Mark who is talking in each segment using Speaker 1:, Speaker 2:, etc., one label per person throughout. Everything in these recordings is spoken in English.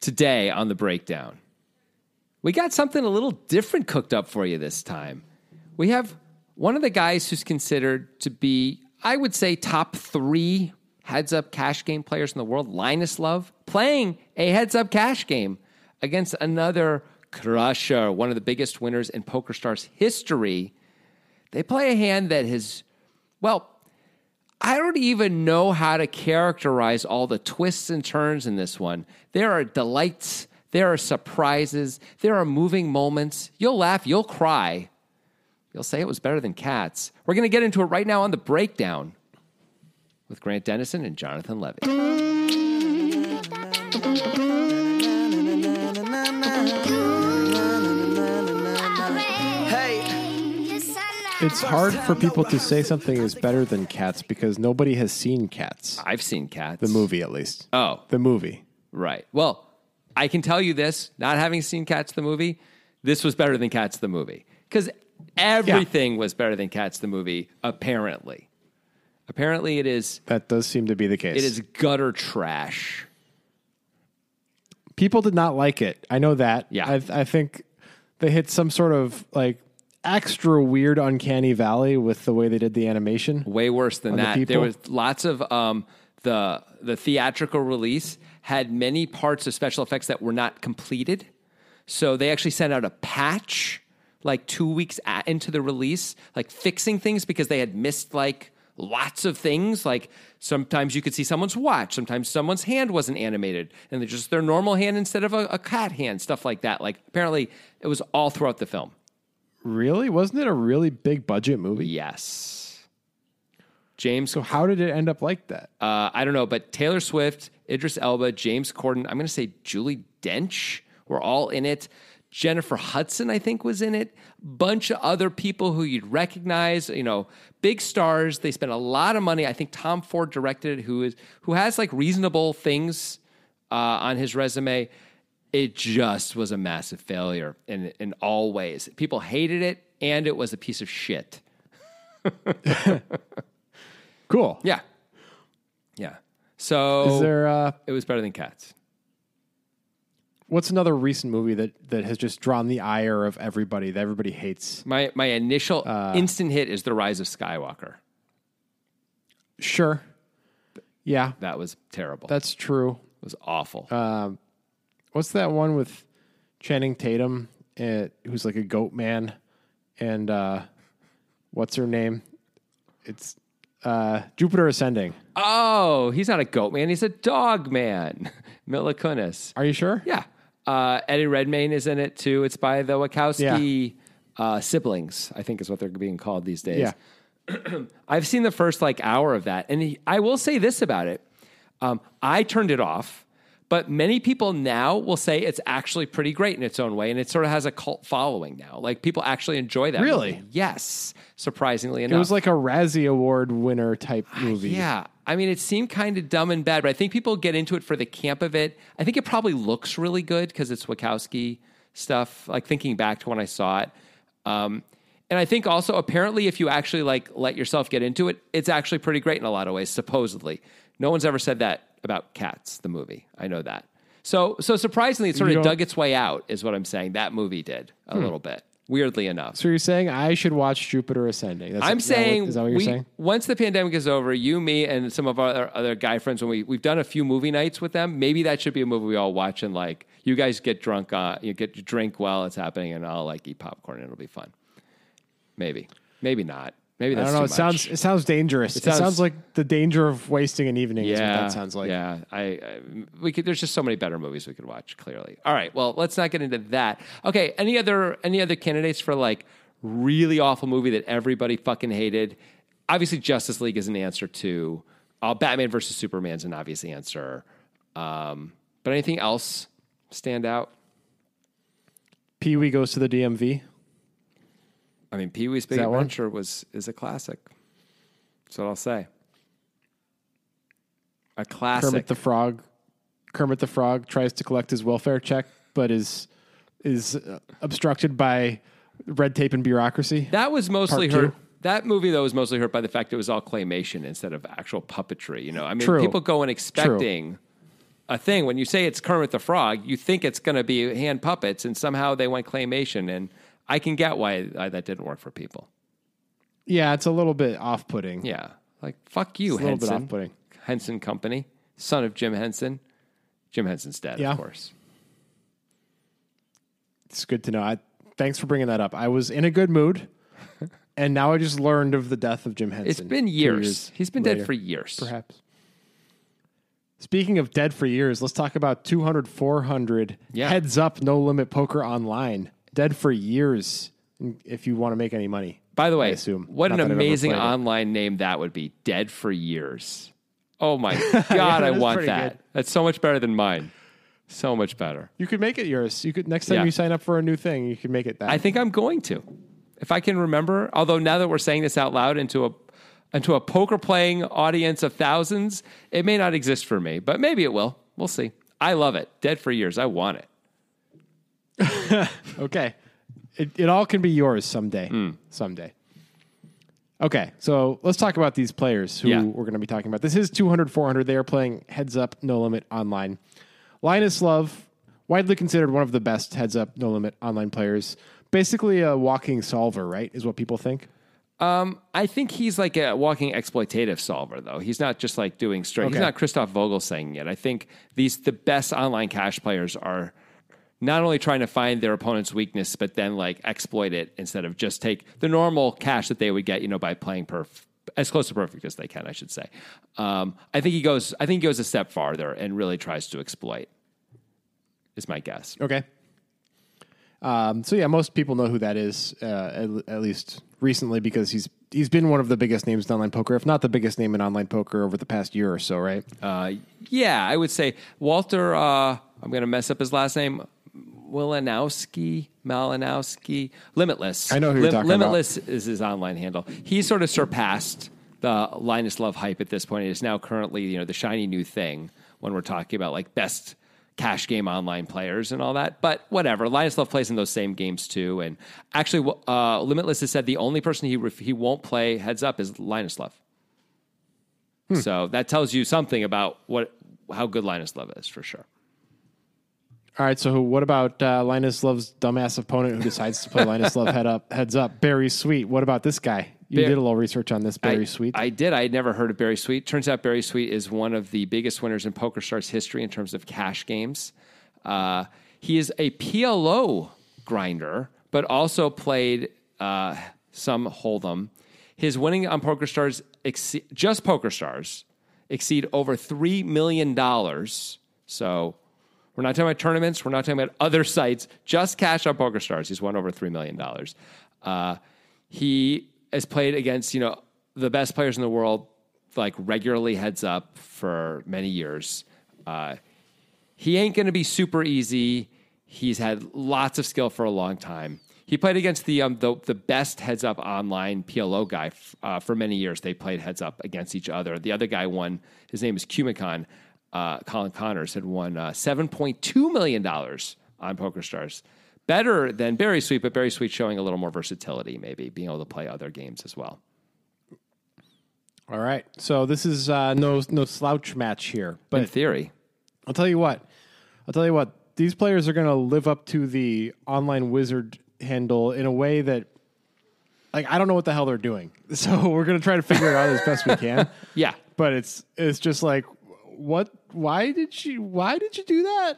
Speaker 1: today on the breakdown. We got something a little different cooked up for you this time. We have one of the guys who's considered to be, I would say, top three heads up cash game players in the world, Linus Love, playing a heads up cash game against another crusher, one of the biggest winners in PokerStars history. They play a hand that has, well, I don't even know how to characterize all the twists and turns in this one. There are delights, there are surprises, there are moving moments. You'll laugh, you'll cry. You'll say it was better than cats. We're going to get into it right now on the breakdown with Grant Dennison and Jonathan Levy.
Speaker 2: It's hard for people to say something is better than cats because nobody has seen cats.
Speaker 1: I've seen cats.
Speaker 2: The movie, at least.
Speaker 1: Oh,
Speaker 2: The movie.
Speaker 1: right. Well, I can tell you this, not having seen Cats the movie, this was better than Cats the movie. Because everything was better than Cats the movie, apparently. Apparently, it is
Speaker 2: That does seem to be the case.
Speaker 1: it is gutter trash.
Speaker 2: People did not like it. I know that.
Speaker 1: Yeah.
Speaker 2: I, I think they hit some sort of like extra weird, uncanny valley with the way they did the animation.
Speaker 1: way worse than
Speaker 2: On the
Speaker 1: that. There was lots of um, the the theatrical release had many parts of special effects that were not completed, so they actually sent out a patch like two weeks a into the release, like fixing things because they had missed like lots of things. Like sometimes you could see someone's watch, sometimes someone's hand wasn't animated, and they're just their normal hand instead of a, a cat hand, stuff like that. Like apparently it was all throughout the film.
Speaker 2: Really? Wasn't it a really big budget movie?
Speaker 1: Yes. James
Speaker 2: So how did it end up like that?
Speaker 1: Uh, I don't know, but Taylor Swift, Idris Elba, James Corden, I'm going to say Julie Dench were all in it. Jennifer Hudson, I think, was in it. Bunch of other people who you'd recognize, you know, big stars. They spent a lot of money. I think Tom Ford directed it, who is who has like reasonable things uh, on his resume. It just was a massive failure in in all ways. People hated it, and it was a piece of shit.
Speaker 2: Cool.
Speaker 1: Yeah, yeah. So
Speaker 2: Is there uh
Speaker 1: it was better than Cats.
Speaker 2: what's another recent movie that that has just drawn the ire of everybody that everybody hates?
Speaker 1: My my initial
Speaker 2: Uh,
Speaker 1: instant hit is The Rise of Skywalker.
Speaker 2: Sure. Yeah,
Speaker 1: That was terrible.
Speaker 2: that's true.
Speaker 1: it was awful.
Speaker 2: Uh, What's that one with Channing Tatum, uh, who's like a goat man, and uh, what's her name? It's uh, Jupiter Ascending.
Speaker 1: oh, he's not a goat man. He's a dog man. Mila Kunis.
Speaker 2: Are you sure?
Speaker 1: Yeah. Uh, Eddie Redmayne is in it too. It's by the Wachowski uh, siblings, I think is what they're being called these days.
Speaker 2: Yeah.
Speaker 1: I've seen the first like hour of that, and he, I will say this about it: um, I turned it off, but many people now will say it's actually pretty great in its own way, and it sort of has a cult following now. Like people actually enjoy that.
Speaker 2: Really?
Speaker 1: movie. Yes. Surprisingly enough, It
Speaker 2: was like a Razzie Award winner type movie.
Speaker 1: yeah. I mean, it seemed kind of dumb and bad, but I think people get into it for the camp of it. I think it probably looks really good because it's Wachowski stuff. Like thinking back to when I saw it, um, and I think also apparently if you actually like let yourself get into it, it's actually pretty great in a lot of ways. Supposedly, no one's ever said that about Cats, the movie. I know that. So, so surprisingly, it sort of dug its way out, is what I'm saying. That movie did a little bit, weirdly enough.
Speaker 2: So you're saying I should watch Jupiter Ascending? That's,
Speaker 1: I'm
Speaker 2: is that what-
Speaker 1: saying,
Speaker 2: is that what you're
Speaker 1: we,
Speaker 2: saying?
Speaker 1: once the pandemic is over, you, me, and some of our other, other guy friends, when we we've done a few movie nights with them, maybe that should be a movie we all watch and like. You guys get drunk, uh, you get to drink while it's happening, and I'll like eat popcorn, and it'll be fun. Maybe, maybe not. Maybe
Speaker 2: I don't know. It sounds it sounds dangerous. It
Speaker 1: sounds-
Speaker 2: sounds, like the danger of wasting an evening. is what
Speaker 1: yeah,
Speaker 2: that sounds like.
Speaker 1: Yeah, I, I we could. There's just so many better movies we could watch. Clearly. All right. Well, let's not get into that. Okay. Any other any other candidates for like really awful movie that everybody fucking hated? Obviously, Justice League is an answer to. Uh, Batman versus Superman's an obvious answer. Um, but anything else stand out?
Speaker 2: Pee Wee goes to the DMV.
Speaker 1: I mean, Pee Wee's Big
Speaker 2: that one?
Speaker 1: Adventure was is a classic. That's what I'll say. A classic.
Speaker 2: Kermit the Frog. Kermit the Frog tries to collect his welfare check, but is is obstructed by red tape and bureaucracy.
Speaker 1: That was mostly hurt. That movie though was mostly hurt by the fact it was all claymation instead of actual puppetry. You know, I mean,
Speaker 2: True.
Speaker 1: people go in expecting a thing. When you say it's Kermit the Frog, you think it's going to be hand puppets, and somehow they went claymation. And I can get why, why that didn't work for people.
Speaker 2: Yeah, it's a little bit off putting.
Speaker 1: Yeah, like fuck you,
Speaker 2: It's a little bit
Speaker 1: Henson.
Speaker 2: off-putting.
Speaker 1: Henson Company, son of Jim Henson. Jim Henson's dead,
Speaker 2: Yeah.
Speaker 1: of course.
Speaker 2: It's good to know. I, thanks for bringing that up. I was in a good mood, and now I just learned of the death of Jim Henson.
Speaker 1: It's been
Speaker 2: two
Speaker 1: years. He's been
Speaker 2: later,
Speaker 1: dead for years.
Speaker 2: perhaps. Speaking of dead for years, let's talk about 200, 400.
Speaker 1: Yeah.
Speaker 2: Heads up, no limit poker online. Dead for years if you want to make any money.
Speaker 1: By the way,
Speaker 2: I assume.
Speaker 1: what
Speaker 2: Not
Speaker 1: an
Speaker 2: that I've ever
Speaker 1: amazing online name that would be. Dead for years. Oh my god, I want that.
Speaker 2: good.
Speaker 1: That's so much better than mine. So much better.
Speaker 2: You could make it yours. You could next time
Speaker 1: Yeah.
Speaker 2: you sign up for a new thing, you could make it that.
Speaker 1: I think I'm going to. If I can remember, although now that we're saying this out loud into a into a poker playing audience of thousands, it may not exist for me, but maybe it will. We'll see. I love it. Dead for years. I want it.
Speaker 2: Okay. It, it all can be yours someday.
Speaker 1: Hmm.
Speaker 2: Someday. Okay, so let's talk about these players who
Speaker 1: Yeah.
Speaker 2: we're going to be talking about. This is 200, 400. They are playing heads up, no limit online. Linus Love, widely considered one of the best heads up, no limit online players. Basically a walking solver, right? Is what people think.
Speaker 1: I think he's like a walking exploitative solver, though. He's not just like doing straight. He's not Christoph Vogel saying it. I think these the best online cash players are not only trying to find their opponent's weakness, but then like exploit it instead of just take the normal cash that they would get, you know, by playing perf as close to perfect as they can, I should say. Um, I think he goes. I think he goes a step farther and really tries to exploit. Is my guess.
Speaker 2: Okay. Um, so yeah, most people know who that is, uh, at, at least recently, because he's he's been one of the biggest names in online poker, if not the biggest name in online poker over the past year or so, right?
Speaker 1: Uh, yeah, I would say Walter. Uh, I'm going to mess up his last name. Wilanowski, Malinowski, Limitless.
Speaker 2: I know who you're talking about.
Speaker 1: Limitless is his online handle. He's sort of surpassed the Linus Love hype at this point. It is now currently, you know, the shiny new thing when we're talking about like best cash game online players and all that. But whatever, Linus Love plays in those same games too. And actually, uh, Limitless has said the only person he ref- he won't play heads up is Linus Love.
Speaker 2: Hmm.
Speaker 1: So that tells you something about what how good Linus Love is for sure.
Speaker 2: All right, so what about uh, Linus Love's dumbass opponent who decides to play Linus Love head up, heads up? Berri Sweet. What about this guy? You did a little research on this Berri
Speaker 1: I,
Speaker 2: Sweet.
Speaker 1: I did. I had never heard of Berri Sweet. Turns out Berri Sweet is one of the biggest winners in PokerStars history in terms of cash games. Uh, he is a PLO grinder, but also played uh, some Hold'em. His winning on PokerStars, exce- just PokerStars, exceed over $3 million. So we're not talking about tournaments. We're not talking about other sites. Just cash on PokerStars. He's won over $3 million. Uh, he has played against, you know, the best players in the world, like regularly heads up for many years. Uh, he ain't going to be super easy. He's had lots of skill for a long time. He played against the um, the, the best heads up online PLO guy f- uh, for many years. They played heads up against each other. The other guy won. His name is Cumicon. Uh, Colin Connors had won uh, seven point two million dollars on PokerStars. Better than Berri Sweet, but Berri Sweet showing a little more versatility, maybe being able to play other games as well.
Speaker 2: All right, so this is uh, no no slouch match here, but In
Speaker 1: theory,
Speaker 2: I'll tell you what. I'll tell you what. These players are going to live up to the online wizard handle in a way that, like, I don't know what the hell they're doing. So we're going to try to figure it out as best we can.
Speaker 1: yeah.
Speaker 2: But it's it's just like, what? Why did she? Why did you do that?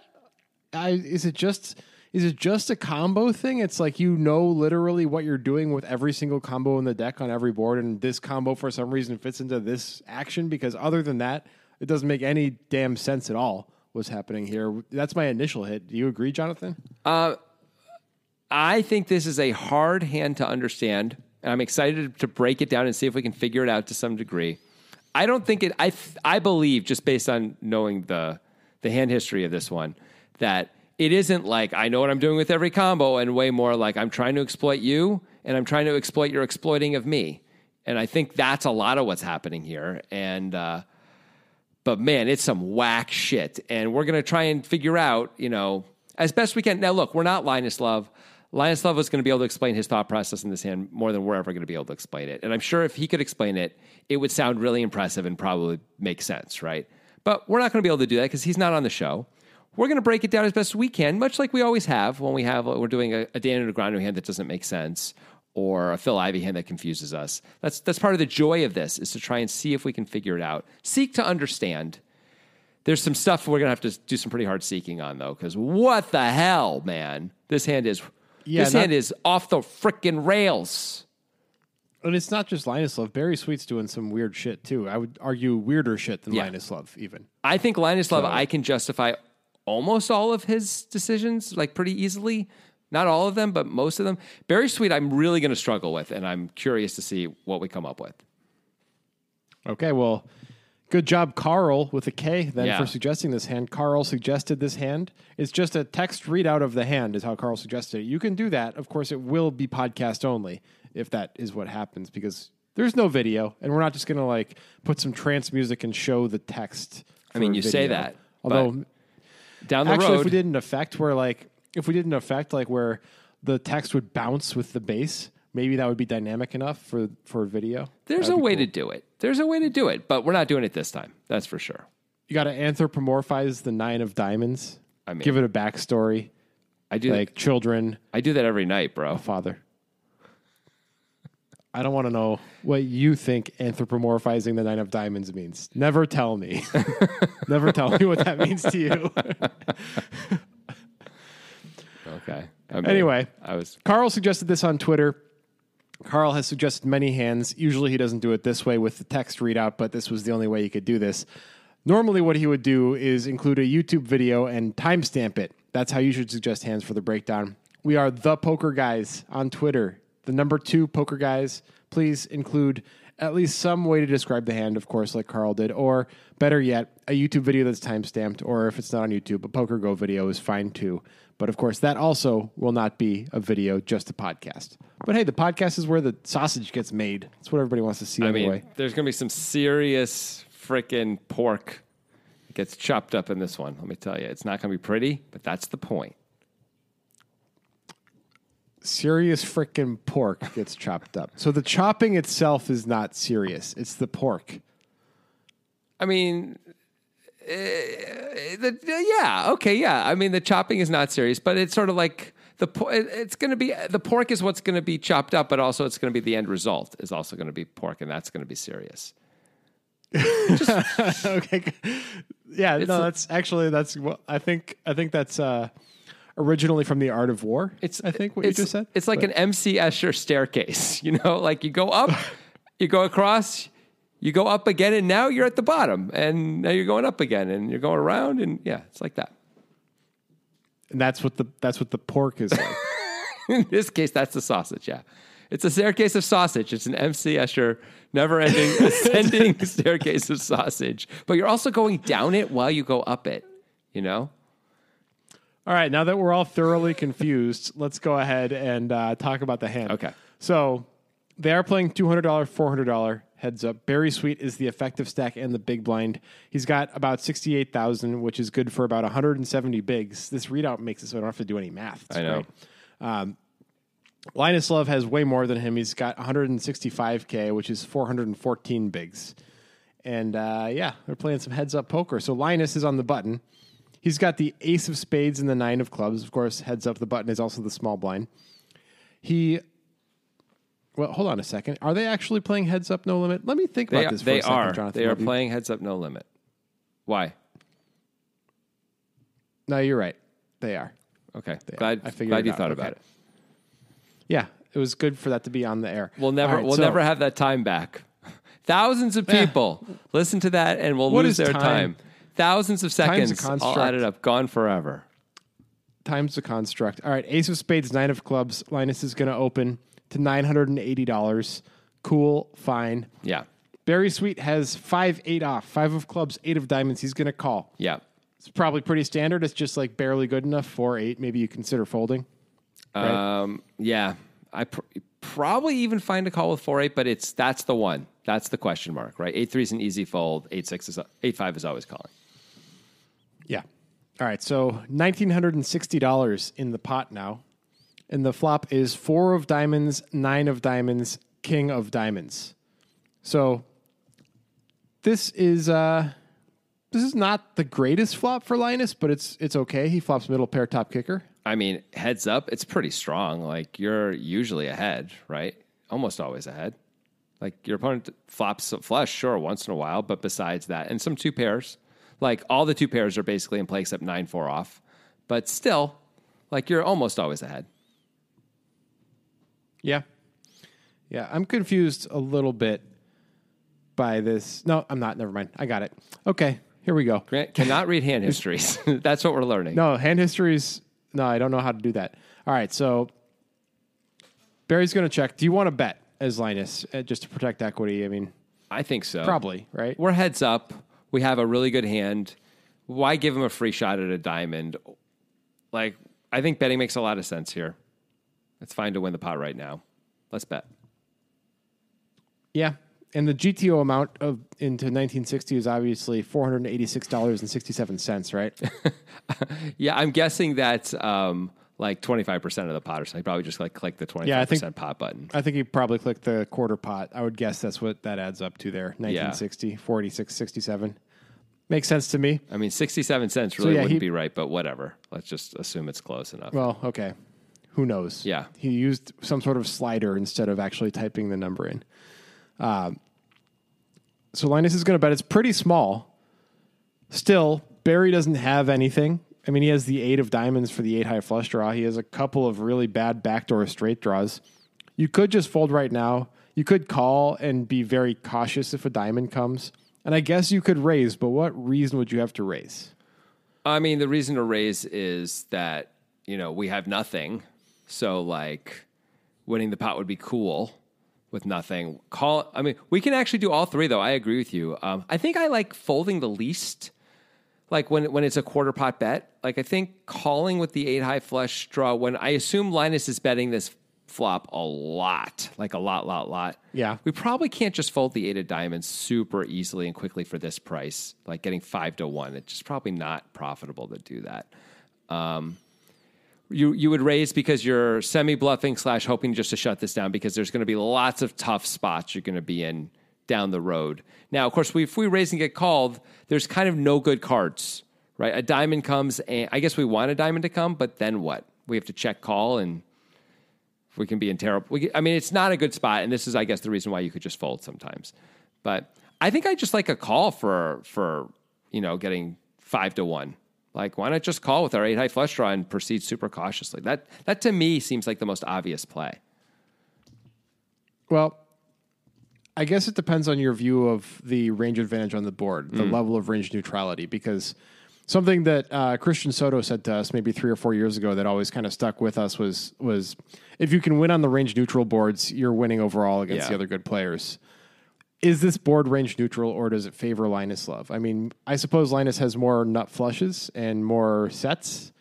Speaker 2: I, is it just? Is it just a combo thing? It's like you know literally what you're doing with every single combo in the deck on every board, and this combo for some reason fits into this action. Because other than that, it doesn't make any damn sense at all. What's happening here? That's my initial hit. Do you agree, Jonathan?
Speaker 1: Uh, I think this is a hard hand to understand, and I'm excited to break it down and see if we can figure it out to some degree. I don't think it. I I believe just based on knowing the the hand history of this one that it isn't like I know what I'm doing with every combo, and way more like I'm trying to exploit you, and I'm trying to exploit your exploiting of me. And I think that's a lot of what's happening here. And uh, but man, it's some whack shit. And we're to try and figure out, you know, as best we can. Now, look, we're not Linus Love. Love is going to be able to explain his thought process in this hand more than we're ever going to be able to explain it. And I'm sure if he could explain it, it would sound really impressive and probably make sense, right? But we're not going to be able to do that because he's not on the show. We're going to break it down as best we can, much like we always have when we have we're doing a, a Daniel Negreanu hand that doesn't make sense or a Phil Ivey hand that confuses us. That's that's part of the joy of this is to try and see if we can figure it out, seek to understand. There's some stuff we're gonna have to do some pretty hard seeking on though, because what the hell, man? This hand is
Speaker 2: Yeah,
Speaker 1: this
Speaker 2: not-
Speaker 1: hand is off the freaking rails.
Speaker 2: And it's not just Linus Love. Berri Sweet's doing some weird shit too. I would argue weirder shit than
Speaker 1: Yeah.
Speaker 2: Linus Love, even.
Speaker 1: I think Linus Love, I can justify almost all of his decisions, like pretty easily. Not all of them, but most of them. Berri Sweet, I'm really going to struggle with, and I'm curious to see what we come up with.
Speaker 2: Okay, well, good job, Carl, with a K, then
Speaker 1: Yeah.
Speaker 2: for suggesting this hand. Carl suggested this hand. It's just a text readout of the hand, is how Carl suggested it. You can do that. Of course, it will be podcast only if that is what happens, because there's no video, and we're not just going to like put some trance music and show the text.
Speaker 1: I mean, you say that,
Speaker 2: Although,
Speaker 1: Down the
Speaker 2: actually,
Speaker 1: road,
Speaker 2: if we did an effect where like, if we did an effect like where the text would bounce with the bass, maybe that would be dynamic enough for for video.
Speaker 1: there's a way
Speaker 2: cool.
Speaker 1: to do it. There's a way to do it, but we're not doing it this time. That's for sure.
Speaker 2: You got to anthropomorphize the nine of diamonds.
Speaker 1: I mean-
Speaker 2: give it a backstory,
Speaker 1: I do.
Speaker 2: like children,
Speaker 1: I do that every night, bro.
Speaker 2: father. I don't want to know what you think anthropomorphizing the nine of diamonds means. Never tell me. Never tell me what that means to you.
Speaker 1: Okay. I mean,
Speaker 2: Anyway.
Speaker 1: I was.
Speaker 2: Carl suggested this on Twitter. Carl has suggested many hands. Usually he doesn't do it this way with the text readout, but this was the only way he could do this. Normally, what he would do is include a YouTube video and timestamp it. That's how you should suggest hands for the breakdown. We are the Poker Guys on Twitter, the number two Poker Guys. Please include at least some way to describe the hand, of course, like Carl did, or better yet, a YouTube video that's timestamped, or if it's not on YouTube, a Poker Go video is fine too. But of course, that also will not be a video, just a podcast. But hey, the podcast is where the sausage gets made. That's what everybody wants to see
Speaker 1: I
Speaker 2: anyway.
Speaker 1: mean, there's going to be some serious freaking pork that gets chopped up in this one. Let me tell you, it's not going to be pretty, but that's the point.
Speaker 2: serious frickin' pork gets chopped up. So the chopping itself is not serious. It's the pork.
Speaker 1: I mean, the, yeah, okay, yeah. I mean, the chopping is not serious, but it's sort of like the po- it's going to be the pork is what's going to be chopped up, but also it's going to be the end result is also going to be pork, and that's going to be serious.
Speaker 2: okay. good. Yeah, no, that's actually that's well, I think I think that's uh originally from the Art of War.
Speaker 1: It's
Speaker 2: I think what you just said.
Speaker 1: It's like
Speaker 2: But-
Speaker 1: an MC Escher staircase, you know, like you go up, you go across, you go up again, and now you're at the bottom, and now you're going up again, and you're going around, and yeah, it's like that.
Speaker 2: and that's what the that's what the pork is like.
Speaker 1: In this case, that's the sausage. Yeah, it's a staircase of sausage. It's an MC Escher never-ending ascending staircase of sausage, but you're also going down it while you go up it. You know,
Speaker 2: all right, now that we're all thoroughly confused, let's go ahead and uh, talk about the hand.
Speaker 1: Okay.
Speaker 2: So they are playing two hundred dollar, four hundred dollar heads up. Berri Sweet is the effective stack and the big blind. He's got about sixty eight thousand, which is good for about one hundred and seventy bigs. This readout makes it so I don't have to do any math. It's
Speaker 1: I know.
Speaker 2: Um, Linus Love has way more than him. He's got 165k, which is 414 bigs. And uh, yeah, they're playing some heads up poker. So Linus is on the button. He's got the ace of spades and the nine of clubs. Of course, heads up the button is also the small blind. He, well, hold on a second. Are they actually playing heads up no limit? Let me think about this. For
Speaker 1: they
Speaker 2: a second,
Speaker 1: are
Speaker 2: Jonathan.
Speaker 1: they are playing heads up no limit. Why?
Speaker 2: No, you're right. They are.
Speaker 1: Okay,
Speaker 2: They are. I figured
Speaker 1: glad you
Speaker 2: out.
Speaker 1: thought
Speaker 2: Okay.
Speaker 1: about it.
Speaker 2: Yeah, it was good for that to be on the air.
Speaker 1: We'll never
Speaker 2: right,
Speaker 1: we'll
Speaker 2: so-
Speaker 1: never have that time back. Thousands of
Speaker 2: Eh.
Speaker 1: people listen to that and will lose their
Speaker 2: time?
Speaker 1: time. Thousands of
Speaker 2: a
Speaker 1: seconds all added up, gone forever.
Speaker 2: times the construct. All right, Ace of Spades, Nine of Clubs. Linus is going to open to nine hundred and eighty dollars. Cool, fine.
Speaker 1: Yeah,
Speaker 2: Berri Sweet has five eight off, five of clubs, eight of diamonds. He's going to call.
Speaker 1: yeah.
Speaker 2: It's probably pretty standard. It's just like barely good enough. Four eight, maybe you consider folding. Right.
Speaker 1: Um, yeah, I pr- probably even find a call with four eight, but it's that's the one. That's the question mark, right? Eight three is an easy fold. Eight six is eight five is always calling.
Speaker 2: Yeah. All right, so nineteen hundred and sixty dollars in the pot now, and the flop is four of diamonds, nine of diamonds, king of diamonds. So this is uh this is not the greatest flop for Linus, but it's it's okay. He flops middle pair top kicker.
Speaker 1: I mean, heads up, it's pretty strong. Like you're usually ahead, right? Almost always ahead. Like your opponent flops flush, sure, once in a while, but besides that, and some two pairs, like all the two pairs are basically in play except nine four off. But still, like you're almost always ahead.
Speaker 2: Yeah. Yeah. I'm confused a little bit by this. No, I'm not. Never mind. I got it. Okay. Here we go.
Speaker 1: Grant cannot read hand histories. That's what we're learning.
Speaker 2: No, hand histories. No, I don't know how to do that. All right. So Berri's going to check. Do you want to bet as Linus uh, just to protect equity? I mean,
Speaker 1: I think so.
Speaker 2: probably, right?
Speaker 1: We're heads up. We have a really good hand. Why give him a free shot at a diamond? Like, I think betting makes a lot of sense here. It's fine to win the pot right now. Let's bet.
Speaker 2: Yeah. And the GTO amount of into 1960 is obviously $486.67, right?
Speaker 1: Yeah, I'm guessing that's um, like 25% of the pot or something. Probably just like click the 25%
Speaker 2: Yeah, I think-
Speaker 1: pot button.
Speaker 2: I think you probably clicked the quarter pot. I would guess that's what that adds up to there. 1960, 46, 67. Makes sense to me.
Speaker 1: I mean, 67 cents really
Speaker 2: yeah,
Speaker 1: wouldn't
Speaker 2: he-
Speaker 1: be right, but whatever. Let's just assume it's close enough.
Speaker 2: Well, okay. Who knows?
Speaker 1: Yeah.
Speaker 2: He used some sort of slider instead of actually typing the number in. Um, so Linus is going to bet it's pretty small. Still, Berri doesn't have anything. I mean, he has the eight of diamonds for the eight high flush draw. He has a couple of really bad backdoor straight draws. You could just fold right now. You could call and be very cautious if a diamond comes. And I guess you could raise, but what reason would you have to raise?
Speaker 1: I mean, the reason to raise is that, you know, we have nothing. So, like, winning the pot would be cool with nothing. Call, I mean, we can actually do all three, though. I agree with you. Um, I think I like folding the least, like when, when it's a quarter pot bet. Like, I think calling with the eight high flush draw, when I assume Linus is betting this flop a lot, like a lot, lot, lot.
Speaker 2: Yeah.
Speaker 1: We probably can't just fold the eight of diamonds super easily and quickly for this price, like getting five to one. It's just probably not profitable to do that. Um, you you would raise because you're semi bluffing slash hoping just to shut this down because there's going to be lots of tough spots you're going to be in down the road. Now, of course, we, if we raise and get called, there's kind of no good cards, right? A diamond comes, and I guess we want a diamond to come, but then what? We have to check call and we can be in terrible. We, I mean, it's not a good spot, and this is, I guess, the reason why you could just fold sometimes. But I think I just like a call for for you know getting five to one. Like, why not just call with our eight high flush draw and proceed super cautiously? That that to me seems like the most obvious play.
Speaker 2: Well, I guess it depends on your view of the range advantage on the board, the level of range neutrality, because something that uh, Christian Soto said to us maybe three or four years ago that always kind of stuck with us was was if you can win on the range neutral boards, you're winning overall against
Speaker 1: Yeah.
Speaker 2: the other good players. Is this board range neutral or does it favor Linus Love? I mean, I suppose Linus has more nut flushes and more sets,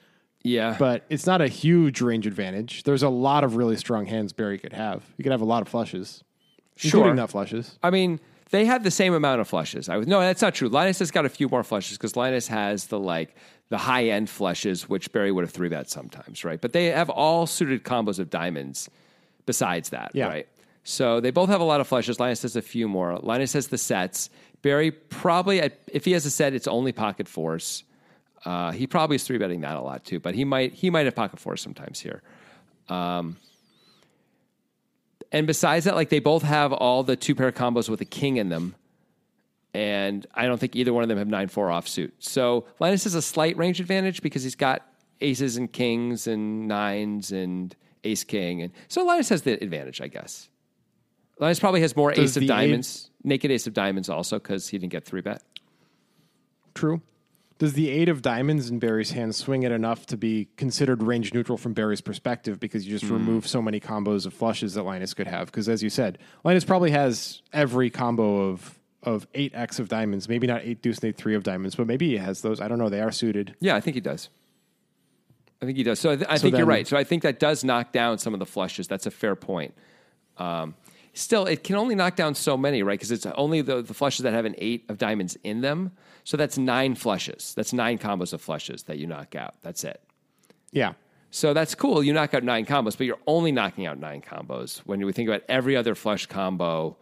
Speaker 1: Yeah,
Speaker 2: but it's not a huge range advantage. There's a lot of really strong hands Berri could have. He could have a lot of flushes,
Speaker 1: Sure.
Speaker 2: including nut flushes.
Speaker 1: I mean, they have the same amount of flushes. I was no, that's not true. Linus has got a few more flushes because Linus has the like the high end flushes, which Berri would have three bet sometimes, right? But they have all suited combos of diamonds besides that,
Speaker 2: Yeah.
Speaker 1: right? So they both have a lot of flushes. Linus has a few more. Linus has the sets. Berri probably, if he has a set, it's only pocket fours. Uh, he probably is three betting that a lot too, but he might he might have pocket fours sometimes here. Um, and besides that, like they both have all the two pair combos with a king in them. And I don't think either one of them have nine four offsuit. So Linus has a slight range advantage because he's got aces and kings and nines and ace king, and so Linus has the advantage, I guess. Linus probably has more ace of
Speaker 2: the
Speaker 1: diamonds, naked ace of diamonds also because he didn't get three bet.
Speaker 2: True. Does the eight of diamonds in Berri's hand swing it enough to be considered range neutral from Berri's perspective because you just
Speaker 1: Hmm.
Speaker 2: remove so many combos of flushes that Linus could have? Because as you said, Linus probably has every combo of of eight X of diamonds, maybe not eight deuce and eight three of diamonds, but maybe he has those. I don't know. They are suited.
Speaker 1: Yeah, I think he does. I think he does. So I, th- I
Speaker 2: So
Speaker 1: think you're
Speaker 2: then-
Speaker 1: right. So I think that does knock down some of the flushes. That's a fair point. Um, still, it can only knock down so many, right? Because it's only the, the flushes that have an eight of diamonds in them. So that's nine flushes. That's nine combos of flushes that you knock out. That's it.
Speaker 2: Yeah.
Speaker 1: So that's cool. You knock out nine combos, but you're only knocking out nine combos. When we think about every other flush combo,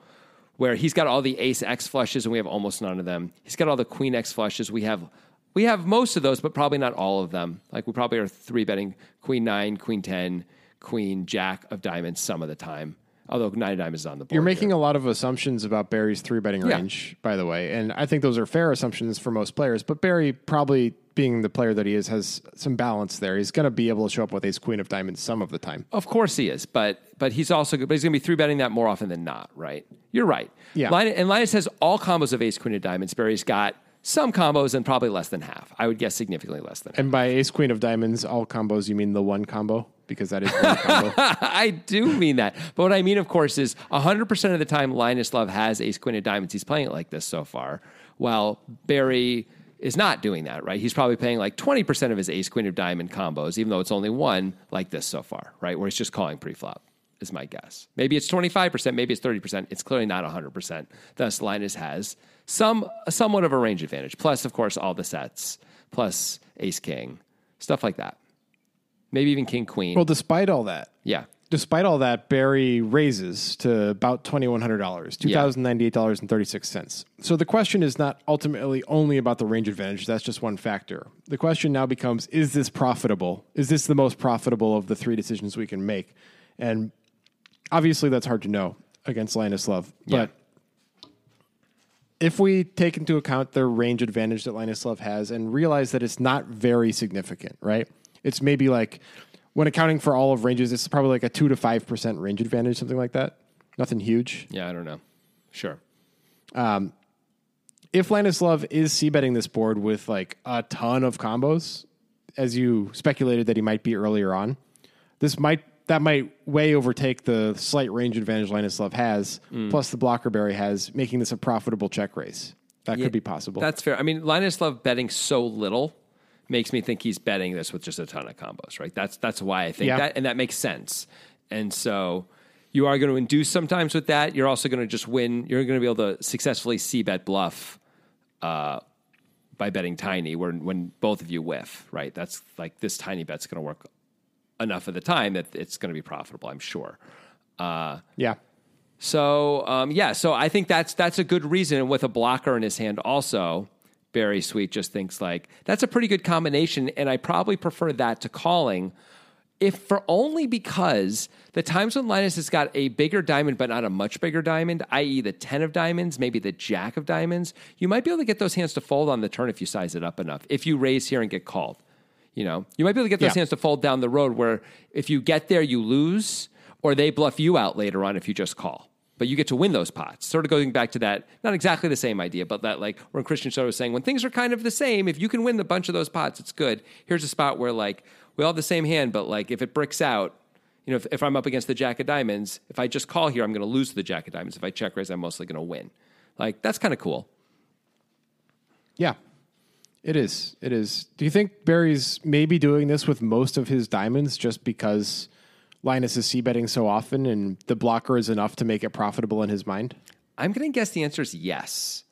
Speaker 1: where he's got all the ace X flushes and we have almost none of them. He's got all the queen X flushes. We have we have most of those, but probably not all of them. Like we probably are three betting queen nine, queen ten, queen jack of diamonds some of the time. Although nine of diamonds is on the board.
Speaker 2: You're making
Speaker 1: here.
Speaker 2: a lot of assumptions about Berri's three betting
Speaker 1: Yeah.
Speaker 2: range, by the way, and I think those are fair assumptions for most players. But Berri, probably being the player that he is, has some balance there. He's going to be able to show up with Ace Queen of Diamonds some of the time.
Speaker 1: Of course he is, but but he's also but he's going to be three betting that more often than not, right? You're right.
Speaker 2: Yeah.
Speaker 1: Linus, and Linus has all combos of ace queen of diamonds. Berri's got some combos and probably less than half. I would guess significantly less than. half.
Speaker 2: And by Ace Queen of Diamonds, all combos, you mean the one combo because that is one combo.
Speaker 1: I do mean that, but what I mean, of course, is 100 percent of the time Linus Love has ace queen of diamonds. He's playing it like this so far, while Berri is not doing that, right? He's probably playing like 20 percent of his ace queen of diamond combos, even though it's only one like this so far, right? Where he's just calling pre-flop. Is my guess. Maybe it's 25%, maybe it's 30%. It's clearly not 100%. Thus, Linus has some somewhat of a range advantage. Plus, of course, all the sets, plus ace king, stuff like that. Maybe even king queen.
Speaker 2: well, despite all that,
Speaker 1: yeah.
Speaker 2: despite all that, Berri raises to about twenty one hundred dollars, two thousand ninety eight dollars and thirty six cents. So the question is not ultimately only about the range advantage. That's just one factor. The question now becomes: Is this profitable? Is this the most profitable of the three decisions we can make? And obviously, that's hard to know against Linus Love,
Speaker 1: Yeah.
Speaker 2: but. If we take into account the range advantage that Linus Love has and realize that it's not very significant, right? It's maybe like when accounting for all of ranges, it's probably like a two to five percent range advantage, something like that. Nothing huge.
Speaker 1: Yeah, I don't know. Sure.
Speaker 2: Um, if Linus Love is c betting this board with like a ton of combos, as you speculated that he might be earlier on, this might that might way overtake the slight range advantage Linus Love has, plus the blocker Berri has, making this a profitable check raise. That could be possible.
Speaker 1: That's fair. I mean, Linus Love betting so little makes me think he's betting this with just a ton of combos, right? That's that's why I think
Speaker 2: Yeah.
Speaker 1: that, and that makes sense. And so you are going to induce sometimes with that. You're also going to just win. You're going to be able to successfully c bet bluff uh, by betting tiny, when when both of you whiff, right? That's like this tiny bet's going to work enough of the time that it's going to be profitable. I'm sure.
Speaker 2: yeah.
Speaker 1: So um, yeah, so I think that's that's a good reason. And with a blocker in his hand, also Berri Sweet just thinks like that's a pretty good combination, and I probably prefer that to calling, if for only because the times when Linus has got a bigger diamond but not a much bigger diamond, i.e., the ten of diamonds, maybe the jack of diamonds, you might be able to get those hands to fold on the turn if you size it up enough. If you raise here and get called, you know, you might be able to get those
Speaker 2: Yeah.
Speaker 1: hands to fold down the road where if you get there, you lose, or they bluff you out later on if you just call. But you get to win those pots. Sort of going back to that, not exactly the same idea, but that like when Christian Soto was saying, when things are kind of the same, if you can win a bunch of those pots, it's good. Here's a spot where like we all have the same hand, but like if it bricks out, you know, if, if I'm up against the Jack of Diamonds, if I just call here, I'm going to lose to the Jack of Diamonds. If I check raise, I'm mostly going to win. Like that's kind of cool.
Speaker 2: Yeah. It is. It is. Do you think Berri's maybe doing this with most of his diamonds just because Linus is c betting so often and the blocker is enough to make it profitable in his mind?
Speaker 1: I'm going to guess the answer is yes.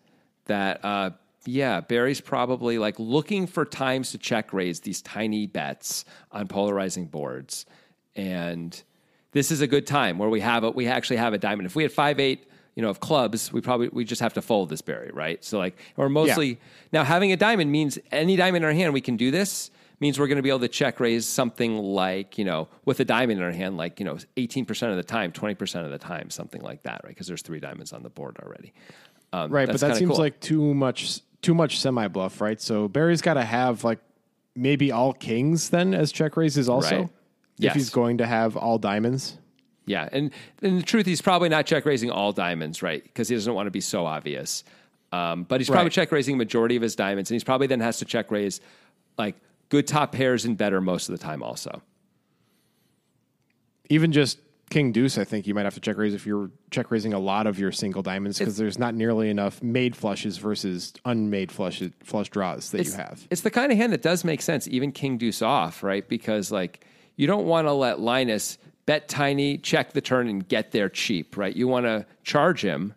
Speaker 1: That, uh, yeah, Berri's probably like looking for times to check raise these tiny bets on polarizing boards. And this is a good time where we have a, we actually have a diamond. If we had five, eight, you know, of clubs, we probably, we just have to fold this Berri, right? So like, or mostly now having a diamond means any diamond in our hand, we can do this means we're going to be able to check raise something like, you know, with a diamond in our hand, like, you know, 18% of the time, 20% of the time, something like that, right? Because there's three diamonds on the board already. Um,
Speaker 2: Right, but that seems
Speaker 1: cool.
Speaker 2: like too much too much semi bluff, right? So Berri's got to have like maybe all kings then as check raises also.
Speaker 1: Right.
Speaker 2: If
Speaker 1: Yes.
Speaker 2: he's going to have all diamonds.
Speaker 1: Yeah, and and the truth, he's probably not check raising all diamonds, right? Because he doesn't want to be so obvious. Um, but he's probably
Speaker 2: Right.
Speaker 1: check raising majority of his diamonds, and he's probably then has to check raise like good top pairs and better most of the time, also.
Speaker 2: Even just king deuce, I think you might have to check raise if you're check raising a lot of your single diamonds because there's not nearly enough made flushes versus unmade flush flush draws that you have.
Speaker 1: It's the kind of hand that does make sense, even King Deuce off, right? Because like you don't want to let Linus bet tiny, check the turn, and get there cheap, right? You want to charge him.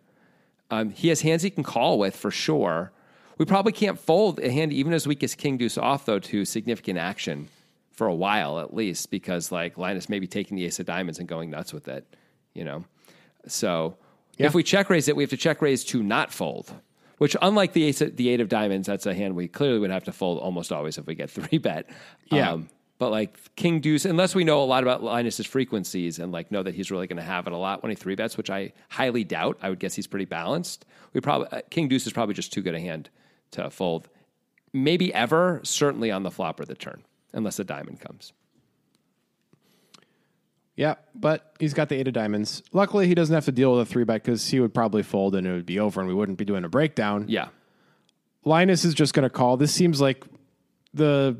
Speaker 1: Um, he has hands he can call with for sure. We probably can't fold a hand even as weak as King Deuce off though to significant action for a while at least because like Linus may be taking the ace of diamonds and going nuts with it, you know. So If we check raise it, we have to check raise to not fold. Which, unlike the ace, the eight of diamonds, that's a hand we clearly would have to fold almost always if we get three bet.
Speaker 2: Yeah.
Speaker 1: But like King Deuce, unless we know a lot about Linus's frequencies and like know that he's really going to have it a lot when he three bets, which I highly doubt. I would guess he's pretty balanced. We probably uh, King Deuce is probably just too good a hand to fold. Maybe ever, certainly on the flop or the turn, unless a diamond comes.
Speaker 2: Yeah, but he's got the eight of diamonds. Luckily, he doesn't have to deal with a three bet because he would probably fold and it would be over, and we wouldn't be doing a breakdown.
Speaker 1: Yeah,
Speaker 2: Linus is just going to call. This seems like the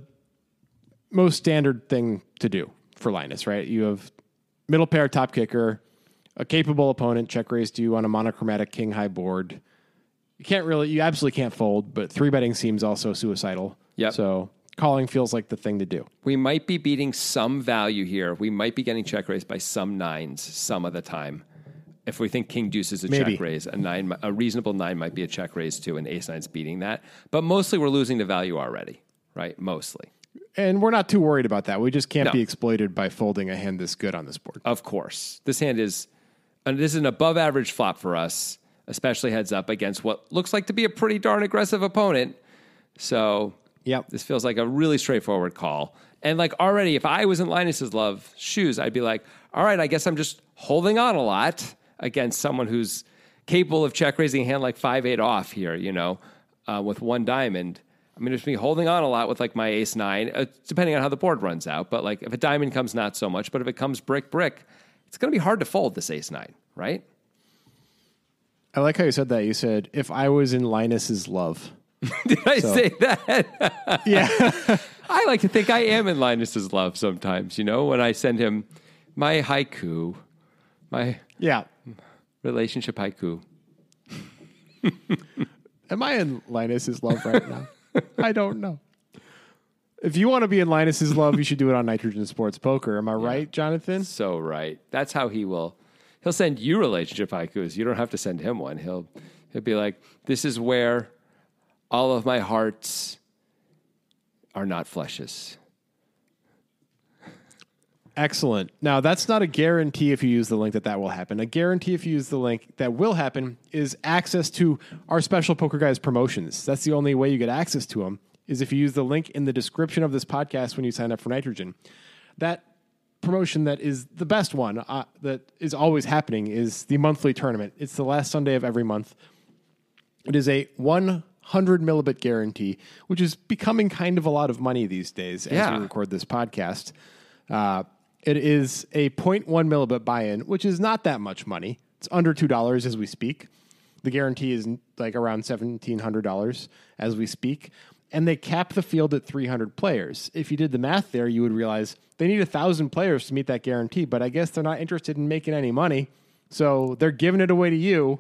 Speaker 2: most standard thing to do for Linus, right? You have middle pair, top kicker, a capable opponent, check raised you on a monochromatic king high board. You can't really, you absolutely can't fold, but three betting seems also suicidal.
Speaker 1: Yep.
Speaker 2: So calling feels like the thing to do.
Speaker 1: we might be beating some value here. We might be getting check raised by some nines some of the time. If we think King Deuce is a
Speaker 2: Maybe.
Speaker 1: check raise, a nine, a reasonable nine might be a check raise too, and Ace Nine's beating that. But mostly, we're losing the value already, right? Mostly,
Speaker 2: And we're not too worried about that. We just can't
Speaker 1: No.
Speaker 2: be exploited by folding a hand this good on this board.
Speaker 1: of course. This hand is, and this is an above average flop for us, especially heads up against what looks like to be a pretty darn aggressive opponent. So
Speaker 2: yeah,
Speaker 1: This feels like a really straightforward call. And like already, if I was in Linus's love shoes, I'd be like, all right, I guess I'm just holding on a lot against someone who's capable of check raising a hand like five eight off here, you know, uh, with one diamond. I'm going to be holding on a lot with like my ace nine, uh, depending on how the board runs out. But like if a diamond comes, not so much. But if it comes brick brick, it's going to be hard to fold this ace nine, right?
Speaker 2: I like how you said that. You said, if I was in Linus's love.
Speaker 1: Did I say that?
Speaker 2: Yeah.
Speaker 1: I like to think I am in Linus's love sometimes, you know, when I send him my haiku, my
Speaker 2: yeah.
Speaker 1: relationship haiku.
Speaker 2: Am I in Linus's love right now? I don't know. If you want to be in Linus's love, you should do it on Nitrogen Sports Poker. Am I right, Jonathan?
Speaker 1: So right. That's how he will. He'll send you relationship haikus. You don't have to send him one. He'll he'll be like, "This is where all of my hearts are not fleshes."
Speaker 2: Excellent. Now, that's not a guarantee if you use the link that that will happen. A guarantee if you use the link that will happen is access to our special Poker Guys promotions. That's the only way you get access to them is if you use the link in the description of this podcast when you sign up for Nitrogen. That promotion that is the best one uh, that is always happening is the monthly tournament. It's the last Sunday of every month. It is a 100 millibit guarantee, which is becoming kind of a lot of money these days as
Speaker 1: Yeah.
Speaker 2: we record this podcast. Uh, it is a 0.1 millibit buy in, which is not that much money. It's under $2 as we speak. The guarantee is like around $1,700 as we speak. And they cap the field at 300 players. If you did the math there, you would realize they need 1,000 players to meet that guarantee, but I guess they're not interested in making any money. So they're giving it away to you.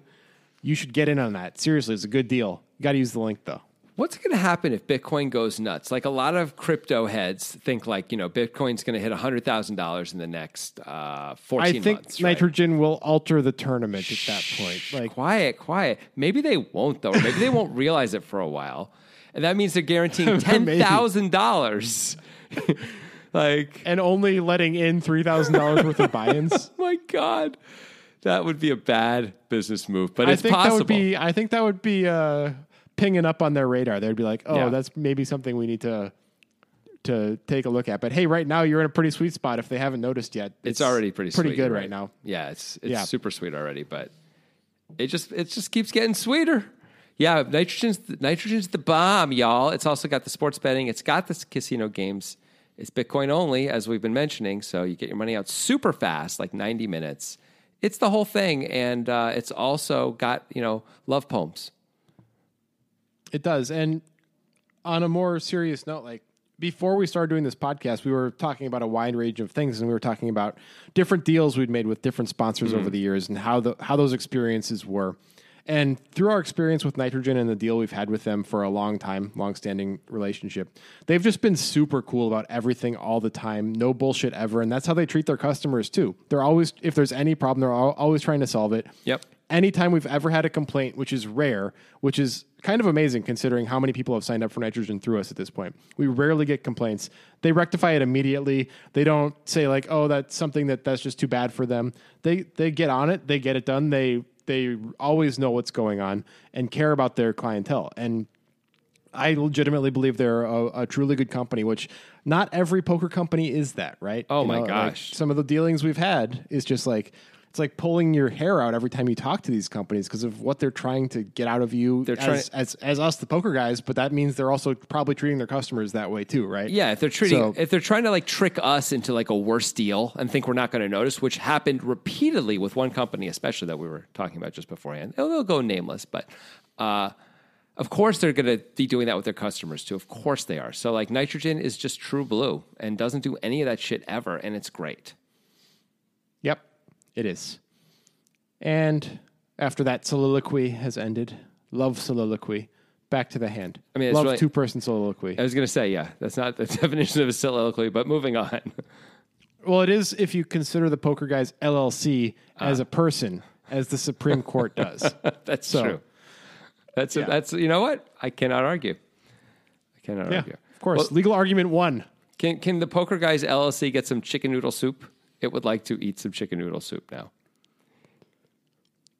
Speaker 2: You should get in on that. Seriously, it's a good deal. You got to use the link though.
Speaker 1: What's going to happen if Bitcoin goes nuts? Like a lot of crypto heads think, like you know, Bitcoin's going to hit hundred thousand dollars in the next uh,
Speaker 2: I
Speaker 1: fourteen
Speaker 2: think
Speaker 1: months. right?
Speaker 2: nitrogen will alter the tournament at that point. Like
Speaker 1: quiet, quiet. Maybe they won't though, maybe they won't realize it for a while, and that means they're guaranteeing ten thousand dollars. like,
Speaker 2: and only letting in three thousand dollars worth of buy-ins.
Speaker 1: my God, that would be a bad business move, but
Speaker 2: I
Speaker 1: it's
Speaker 2: think
Speaker 1: possible.
Speaker 2: that would be. I think that would be uh, pinging up on their radar. They'd be like, "Oh,
Speaker 1: Yeah.
Speaker 2: that's maybe something we need to to take a look at." But hey, right now you're in a pretty sweet spot. If they haven't noticed yet,
Speaker 1: it's, already pretty
Speaker 2: pretty
Speaker 1: sweet,
Speaker 2: good
Speaker 1: you're
Speaker 2: right now.
Speaker 1: Yeah, it's it's
Speaker 2: Yeah.
Speaker 1: super sweet already, but it just it just keeps getting sweeter. Yeah, nitrogen's nitrogen's the bomb, y'all. It's also got the sports betting. It's got the casino games. It's Bitcoin only, as we've been mentioning, so you get your money out super fast, like ninety minutes. It's the whole thing, and uh, it's also got you know love poems.
Speaker 2: It does. And on a more serious note, like before we started doing this podcast, we were talking about a wide range of things, and we were talking about different deals we'd made with different sponsors over mm-hmm. the years and how the how those experiences were. And through our experience with Nitrogen and the deal we've had with them for a long time, long-standing relationship, they've just been super cool about everything all the time, no bullshit ever, and that's how they treat their customers too. They're always, if there's any problem, they're always trying to solve it
Speaker 1: Yep.
Speaker 2: Anytime we've ever had a complaint, which is rare, which is kind of amazing considering how many people have signed up for nitrogen through us at this point. We rarely get complaints. They rectify it immediately. They don't say like, "Oh, that's something that that's just too bad for them." They they get on it. They get it done. They they always know what's going on and care about their clientele. And I legitimately believe they're a, a truly good company, which not every poker company is that, right?
Speaker 1: Oh
Speaker 2: You
Speaker 1: my
Speaker 2: like,
Speaker 1: gosh.
Speaker 2: some of the dealings we've had is just like it's like pulling your hair out every time you talk to these companies because of what they're trying to get out of you
Speaker 1: They're
Speaker 2: as,
Speaker 1: trying-
Speaker 2: as as us the poker guys, but that means they're also probably treating their customers that way too, right?
Speaker 1: Yeah, if they're treating,
Speaker 2: So-
Speaker 1: if they're trying to like trick us into like a worse deal and think we're not going to notice, which happened repeatedly with one company, especially that we were talking about just beforehand. They'll, they'll go nameless, but uh, of course they're going to be doing that with their customers too. Of course they are. So like nitrogen is just true blue and doesn't do any of that shit ever, and it's great.
Speaker 2: It is. And after that soliloquy has ended, love soliloquy, back to the hand.
Speaker 1: I mean, it's
Speaker 2: love
Speaker 1: really-
Speaker 2: two person soliloquy.
Speaker 1: I was going to say, yeah, that's not the definition of a soliloquy, but moving on.
Speaker 2: well, it is if you consider the Poker Guys LLC as
Speaker 1: Ah.
Speaker 2: a person, as the Supreme Court does.
Speaker 1: that's
Speaker 2: So-
Speaker 1: true. That's
Speaker 2: Yeah.
Speaker 1: that's you know what I cannot argue. I cannot
Speaker 2: yeah,
Speaker 1: argue.
Speaker 2: of course.
Speaker 1: Well,
Speaker 2: Legal argument one.
Speaker 1: Can can the Poker Guys LLC get some chicken noodle soup? It would like to eat some chicken noodle soup now.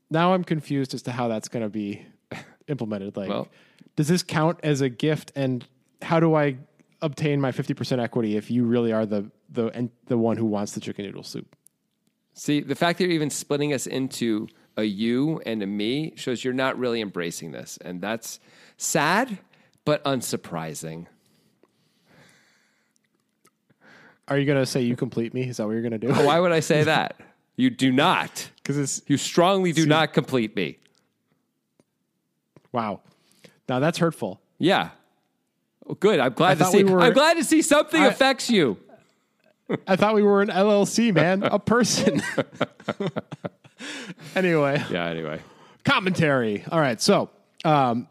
Speaker 2: Now I'm confused as to how that's going to be implemented. Like,
Speaker 1: Well-
Speaker 2: does this count as a gift? And how do I obtain my 50% equity if you really are the the and the one who wants the chicken noodle soup?
Speaker 1: See, the fact that you're even splitting us into a you and a me shows you're not really embracing this, and that's sad but unsurprising.
Speaker 2: Are you going to say you complete me? Is that what you're going to do?
Speaker 1: Why would I say that? You do not.
Speaker 2: Because it's
Speaker 1: You strongly do not complete me.
Speaker 2: wow. Now that's hurtful.
Speaker 1: Yeah. Well, good. I'm glad to
Speaker 2: thought
Speaker 1: see.
Speaker 2: we were-
Speaker 1: I'm glad to see something
Speaker 2: I-
Speaker 1: affects you.
Speaker 2: I thought we were an LLC, man, a person. anyway,
Speaker 1: Yeah. Anyway.
Speaker 2: commentary. All right, so um,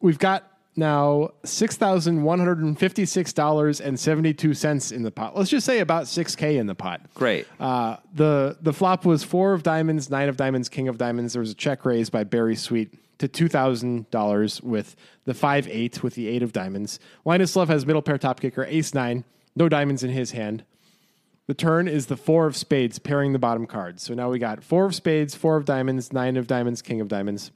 Speaker 2: we've got now six thousand one hundred and fifty-six dollars and seventy-two cents in the pot. Let's just say about six k in the pot.
Speaker 1: Great.
Speaker 2: Uh, the the flop was four of diamonds, nine of diamonds, king of diamonds. There was a check raised by Berri Sweet to two thousand dollars with the five eight with the eight of diamonds. Linus Love has middle pair top kicker, ace nine, no diamonds in his hand. The turn is the four of spades pairing the bottom cards. So now we got four of spades, four of diamonds, nine of diamonds, king of diamonds.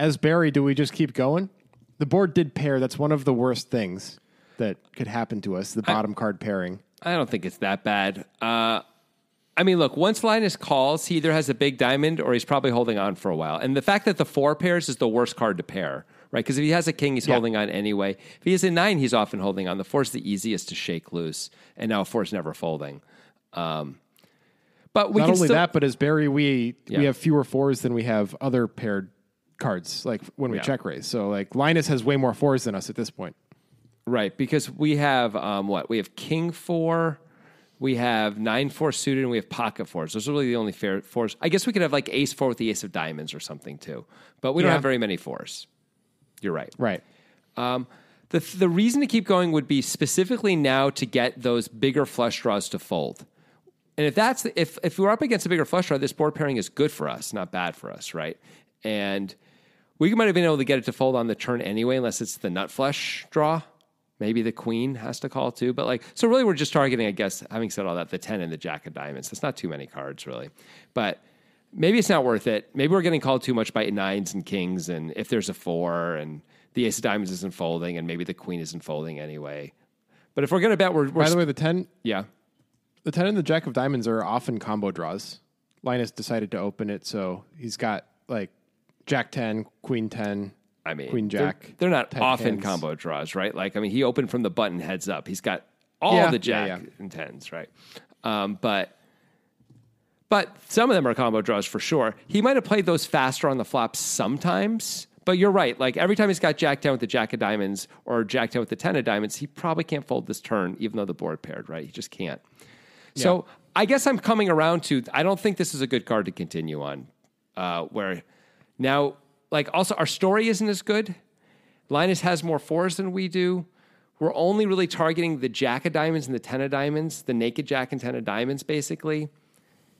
Speaker 2: As Berri, do we just keep going? The board did pair. That's one of the worst things that could happen to us. The bottom card pairing.
Speaker 1: I don't think it's that bad. Uh, I mean, look, once Linus calls, he either has a big diamond or he's probably holding on for a while. And the fact that the four pairs is the worst card to pair, right? Because if he has a king, he's holding on anyway. If he has a nine, he's often holding on. The four is the easiest to shake loose, and now a four is never folding. Um, but we
Speaker 2: Not only
Speaker 1: still,
Speaker 2: that, but as Berri, we
Speaker 1: Yeah.
Speaker 2: we have fewer fours than we have other paired cards. Like when we
Speaker 1: Yeah.
Speaker 2: check raise. So like Linus has way more fours than us at this point.
Speaker 1: Right, because we have um, what we have king four, we have nine four suited, and we have pocket fours. Those are really the only fair fours. I guess we could have like ace four with the ace of diamonds or something too, but we don't have very many fours. You're right.
Speaker 2: Right.
Speaker 1: Um, the the reason to keep going would be specifically now to get those bigger flush draws to fold. And if that's if if we're up against a bigger flush draw, this board pairing is good for us, not bad for us, right? And we might have been able to get it to fold on the turn anyway, unless it's the nut flush draw. Maybe the queen has to call too, but like so. Really, we're just targeting, I guess. Having said all that, the ten and the jack of diamonds. That's not too many cards, really. But maybe it's not worth it. Maybe we're getting called too much by nines and kings, and if there's a four and the ace of diamonds isn't folding, and maybe the queen isn't folding anyway. But if we're going to bet, we're, we're
Speaker 2: By the way, the ten
Speaker 1: yeah.
Speaker 2: the ten and the jack of diamonds are often combo draws. Linus decided to open it, so he's got like jack ten, queen ten.
Speaker 1: I mean,
Speaker 2: Queen
Speaker 1: they're-
Speaker 2: Jack
Speaker 1: They're, not
Speaker 2: type
Speaker 1: often
Speaker 2: hands.
Speaker 1: combo draws, right? Like, I mean, he opened from the button heads up. He's got all
Speaker 2: Yeah,
Speaker 1: the
Speaker 2: yeah,
Speaker 1: jack
Speaker 2: yeah.
Speaker 1: and tens, right? Um, but but some of them are combo draws for sure. He might have played those faster on the flop sometimes. But you're right. Like every time he's got Jack ten with the Jack of Diamonds or Jack ten with the Ten of Diamonds, he probably can't fold this turn, even though the board paired, right? He just can't. So I guess I'm coming around to I don't think this is a good card to continue on. Uh, where now, like, also our story isn't as good. Linus has more fours than we do. We're only really targeting the Jack of Diamonds and the Ten of Diamonds, the naked Jack and Ten of Diamonds, basically.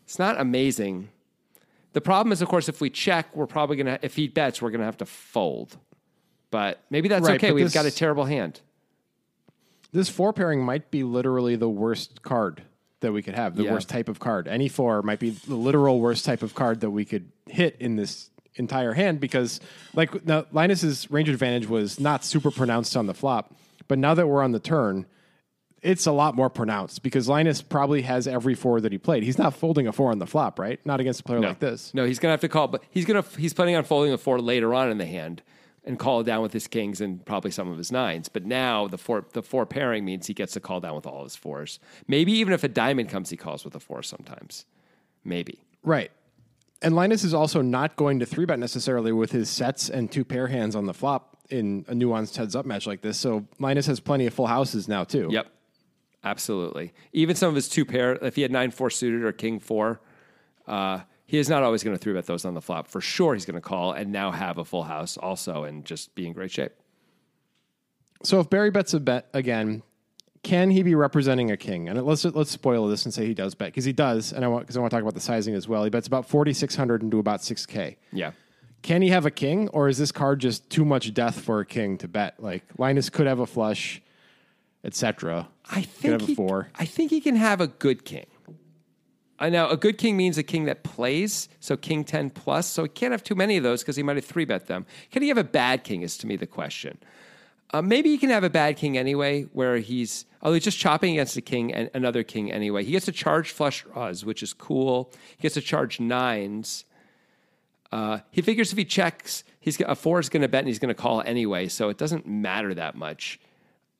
Speaker 1: It's not amazing. The problem is, of course, if we check, we're probably gonna. If he bets, we're gonna have to fold. But maybe that's
Speaker 2: Right,
Speaker 1: okay. We've
Speaker 2: this-
Speaker 1: got a terrible hand.
Speaker 2: This four pairing might be literally the worst card that we could have, the
Speaker 1: Yeah.
Speaker 2: worst type of card. Any four might be the literal worst type of card that we could hit in this entire hand because, like, now Linus's range advantage was not super pronounced on the flop, but now that we're on the turn, it's a lot more pronounced because Linus probably has every four that he played. He's not folding a four on the flop, right? Not against a player like this.
Speaker 1: No, he's gonna have to call, but he's gonna he's planning on folding a four later on in the hand and call it down with his kings and probably some of his nines. But now the four the four pairing means he gets to call down with all his fours. Maybe even if a diamond comes, he calls with a four sometimes. Maybe.
Speaker 2: Right. And Linus is also not going to three bet necessarily with his sets and two pair hands on the flop in a nuanced heads up match like this. So Linus has plenty of full houses now too.
Speaker 1: Yep. Absolutely. Even some of his two pair, if he had nine four suited or king four, uh, he is not always going to three bet those on the flop. For sure, he's going to call and now have a full house also and just be in great shape.
Speaker 2: So if Berri bets a bet again, can he be representing a king? And let's let's spoil this and say he does bet because he does, and I want because I want to talk about the sizing as well. He bets about forty six hundred into about six k.
Speaker 1: Yeah.
Speaker 2: Can he have a king, or is this card just too much death for a king to bet? Like Linus could have a flush, etc.
Speaker 1: I think he,
Speaker 2: four.
Speaker 1: I think he can have a good king. I know a good king means a king that plays, so king ten plus. So he can't have too many of those because he might have three bet them. Can he have a bad king? Is to me the question. Uh, maybe he can have a bad king anyway, where he's oh he's just chopping against a king and another king anyway. He gets to charge flush draws, which is cool. He gets to charge nines. Uh, he figures if he checks, he's got- a four is going to bet and he's going to call anyway, so it doesn't matter that much.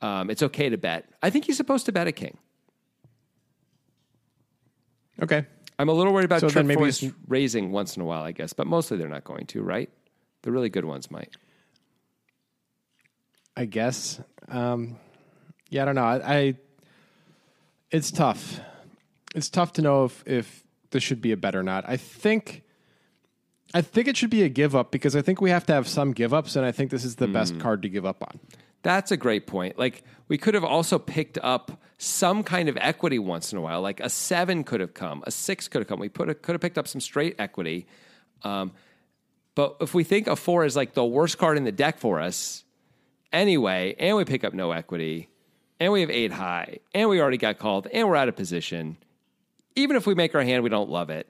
Speaker 1: Um, it's okay to bet. I think he's supposed to bet a king.
Speaker 2: Okay.
Speaker 1: I'm a little worried about
Speaker 2: So then maybe
Speaker 1: raising once in a while, I guess, but mostly they're not going to, right? The really good ones might.
Speaker 2: I guess. Um, yeah, I don't know. I, I it's tough. It's tough to know if if this should be a bet or not. I think I think it should be a give up because I think we have to have some give ups, and I think this is the best
Speaker 1: Hmm.
Speaker 2: card to give up on.
Speaker 1: That's a great point. Like we could have also picked up some kind of equity once in a while. Like a seven could have come, a six could have come. We put a, could have picked up some straight equity. Um, but if we think a four is like the worst card in the deck for us, anyway, and we pick up no equity, and we have eight high, and we already got called, and we're out of position. Even if we make our hand, we don't love it.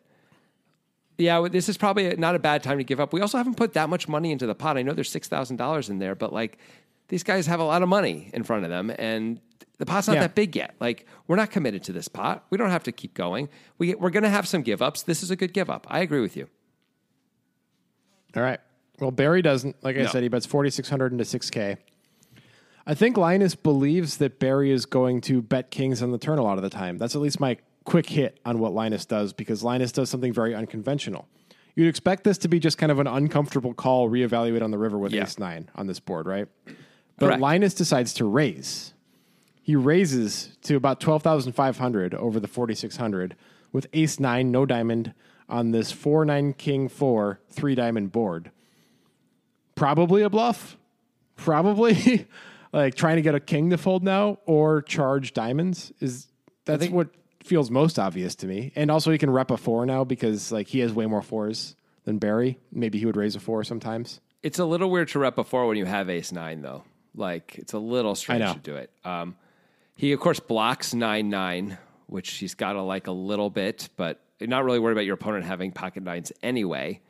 Speaker 1: Yeah, this is probably not a bad time to give up. We also haven't put that much money into the pot. I know there's six thousand dollars in there, but like these guys have a lot of money in front of them, and the pot's not
Speaker 2: Yeah.
Speaker 1: that big yet. Like we're not committed to this pot. We don't have to keep going. We we're going to have some give ups. This is a good give up. I agree with you.
Speaker 2: All right. Well, Berri doesn't. Like I
Speaker 1: No.
Speaker 2: said, he bets forty six hundred into six k. I think Linus believes that Berri is going to bet kings on the turn a lot of the time. That's at least my quick hit on what Linus does because Linus does something very unconventional. You'd expect this to be just kind of an uncomfortable call, reevaluate on the river with
Speaker 1: Yeah.
Speaker 2: ace nine on this board, right? But
Speaker 1: Correct.
Speaker 2: Linus decides to raise. He raises to about 12,500 over the 4,600 with ace nine, no diamond on this 4 9 king 4 three diamond board. Probably a bluff. Probably like trying to get a king to fold now or charge diamonds is that's
Speaker 1: think-
Speaker 2: what feels most obvious to me. And also he can rep a four now because like he has way more fours than Berri. Maybe he would raise a four sometimes.
Speaker 1: It's a little weird to rep a four when you have ace nine, though. Like it's a little strange to do it. Um, he of course blocks nine nine, which he's got to like a little bit, but not really worried about your opponent having pocket nines anyway.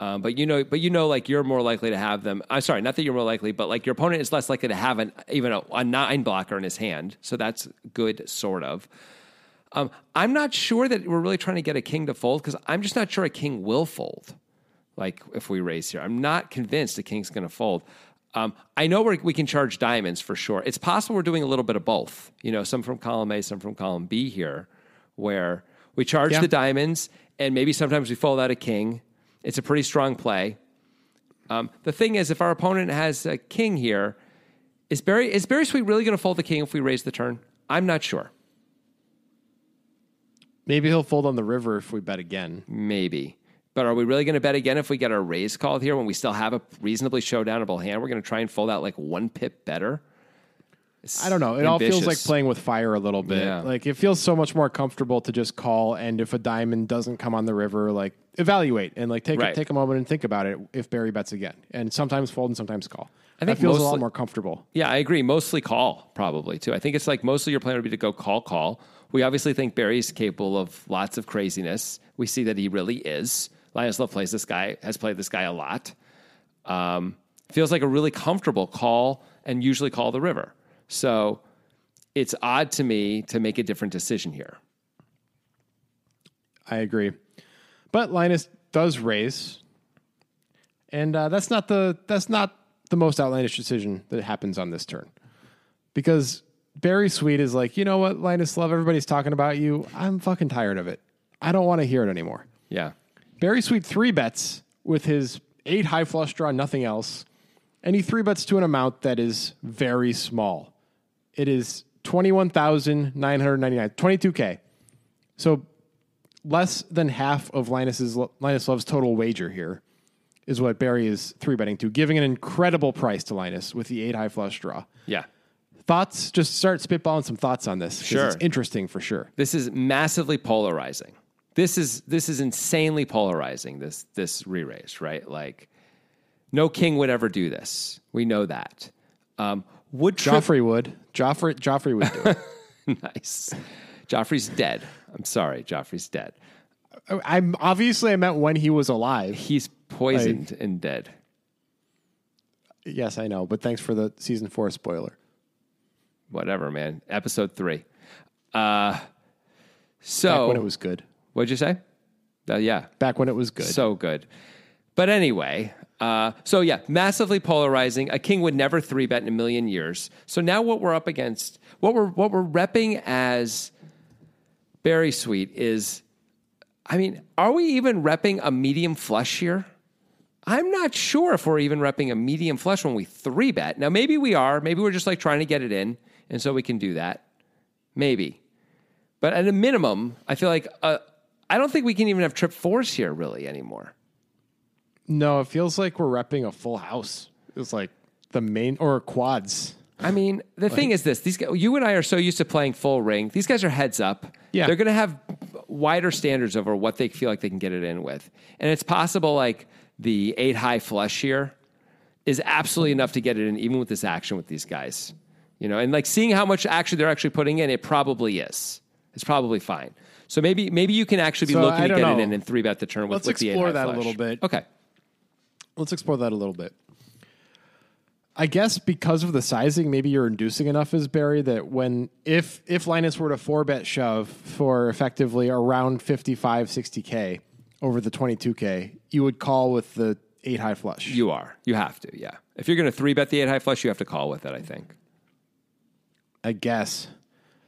Speaker 1: Um, but you know, but you know, like you're more likely to have them. I'm sorry, not that you're more likely, but like your opponent is less likely to have an even a, a nine blocker in his hand. So that's good, sort of. Um, I'm not sure that we're really trying to get a king to fold because I'm just not sure a king will fold. Like if we raise here, I'm not convinced the king's going to fold. Um, I know we're, we can charge diamonds for sure. It's possible we're doing a little bit of both. You know, some from column A, some from column B here, where we charge
Speaker 2: Yeah.
Speaker 1: the diamonds and maybe sometimes we fold out a king. It's a pretty strong play. Um, the thing is, if our opponent has a king here, is Berri is Berri Sweet really going to fold the king if we raise the turn? I'm not sure.
Speaker 2: Maybe he'll fold on the river if we bet again.
Speaker 1: Maybe. But are we really going to bet again if we get our raise called here when we still have a reasonably showdownable hand? We're going to try and fold out like one pip better.
Speaker 2: I don't know. It all feels like playing with fire a little bit.
Speaker 1: Yeah.
Speaker 2: Like it feels so much more comfortable to just call and if a diamond doesn't come on the river, like evaluate and like take
Speaker 1: Right.
Speaker 2: take a moment and think about it if Berri bets again. And sometimes fold and sometimes call.
Speaker 1: I
Speaker 2: that
Speaker 1: think
Speaker 2: feels a
Speaker 1: mostly-
Speaker 2: lot more comfortable.
Speaker 1: Yeah, I agree. Mostly call, probably too. I think it's like mostly your plan would be to go call, call. We obviously think Berri's capable of lots of craziness. We see that he really is. Linus Love plays this guy, has played this guy a lot. Um, feels like a really comfortable call and usually call the river. So it's odd to me to make a different decision here.
Speaker 2: I agree. But Linus does raise, and uh, that's not the that's not the most outlandish decision that happens on this turn, because Berri Sweet is like, you know what, Linus Love, everybody's talking about you. I'm fucking tired of it. I don't want to hear it anymore.
Speaker 1: Yeah.
Speaker 2: Berri Sweet three bets with his eight high flush draw, nothing else, and he three bets to an amount that is very small. It is twenty one thousand nine hundred ninety nine, twenty two k. So less than half of Linus's Linus Love's total wager here is what Berri is three betting to, giving an incredible price to Linus with the eight high flush draw.
Speaker 1: Yeah.
Speaker 2: Thoughts? Just start spitballing some thoughts on this.
Speaker 1: Sure.
Speaker 2: it's interesting for sure.
Speaker 1: This is massively polarizing. This is this is insanely polarizing. This this re-raise, right? Like, no king would ever do this. We know that. Um, would Trip
Speaker 2: Joffrey would. Joffrey Joffrey would do it.
Speaker 1: nice? Joffrey's dead. I'm sorry, Joffrey's dead.
Speaker 2: I'm obviously I meant when he was alive.
Speaker 1: He's poisoned and dead.
Speaker 2: Yes, I know, but thanks for the season four spoiler.
Speaker 1: Whatever, man. Episode three. Uh, so
Speaker 2: Back when it was good.
Speaker 1: what'd you say? Uh, yeah,
Speaker 2: Back when it was good.
Speaker 1: So good. But anyway, uh, so yeah, massively polarizing. A king would never three bet in a million years. So now what we're up against, what we're what we're repping as Berri Sweet is, I mean, are we even repping a medium flush here? I'm not sure if we're even repping a medium flush when we three bet. Now maybe we are. Maybe we're just like trying to get it in, and so we can do that. Maybe. But at a minimum, I feel like uh, I don't think we can even have trip fours here really anymore.
Speaker 2: No, it feels like we're repping a full house. It's like the main or quads.
Speaker 1: I mean, the thing is this: these guys, you and I are so used to playing full ring. These guys are heads up.
Speaker 2: Yeah.
Speaker 1: they're going to have wider standards over what they feel like they can get it in with, and it's possible like the eight high flush here is absolutely enough to get it in, even with this action with these guys. You know, and like seeing how much action they're actually putting in, it probably is. It's probably fine. So maybe maybe you can actually be
Speaker 2: So,
Speaker 1: looking to get
Speaker 2: know.
Speaker 1: it in and three bet the turn with,
Speaker 2: Let's
Speaker 1: with the eight
Speaker 2: explore that a little bit.
Speaker 1: Okay.
Speaker 2: Let's explore that a little bit. I guess because of the sizing, maybe you're inducing enough as Berri that when if if Linus were to four bet shove for effectively around 55, 60k over the 22k, you would call with the eight high flush.
Speaker 1: You are. You have to. Yeah. If you're going to three bet the eight high flush, you have to call with it. I think.
Speaker 2: I guess.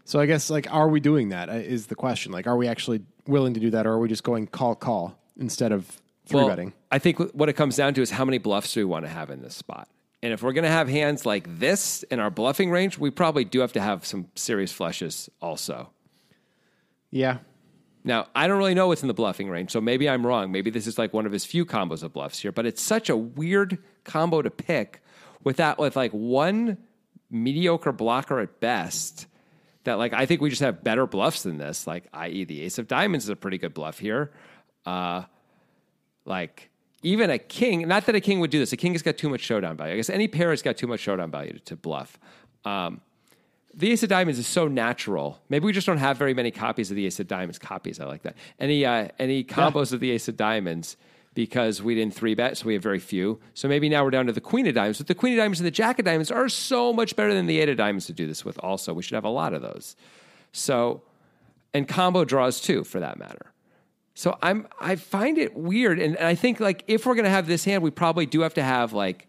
Speaker 2: So I guess like, are we doing that? uh, the question. Like, are we actually willing to do that, or are we just going call call instead of three
Speaker 1: Well,
Speaker 2: betting?
Speaker 1: I think what it comes down to is how many bluffs do we want to have in this spot. And if we're going to have hands like this in our bluffing range, we probably do have to have some serious flushes also.
Speaker 2: Yeah.
Speaker 1: Now, I don't really know what's in the bluffing range, so maybe I'm wrong. Maybe this is like one of his few combos of bluffs here, but it's such a weird combo to pick with that with like one mediocre blocker at best that like I think we just have better bluffs than this, like i.e. the ace of diamonds is a pretty good bluff here. Uh like even a king, not that a king would do this. A king has got too much showdown value. I guess any pair has got too much showdown value to, to bluff. Um, the Ace of Diamonds is so natural. Maybe we just don't have very many copies of the Ace of Diamonds. Copies, I like that. Any uh, any combos of the Ace of Diamonds because we didn't three bet, so we have very few. So maybe now we're down to the Queen of Diamonds. But the Queen of Diamonds and the Jack of Diamonds are so much better than the Eight of Diamonds to do this with. Also, we should have a lot of those. So, and combo draws too, for that matter. So I'm I find it weird, and, and I think like if we're gonna have this hand, we probably do have to have like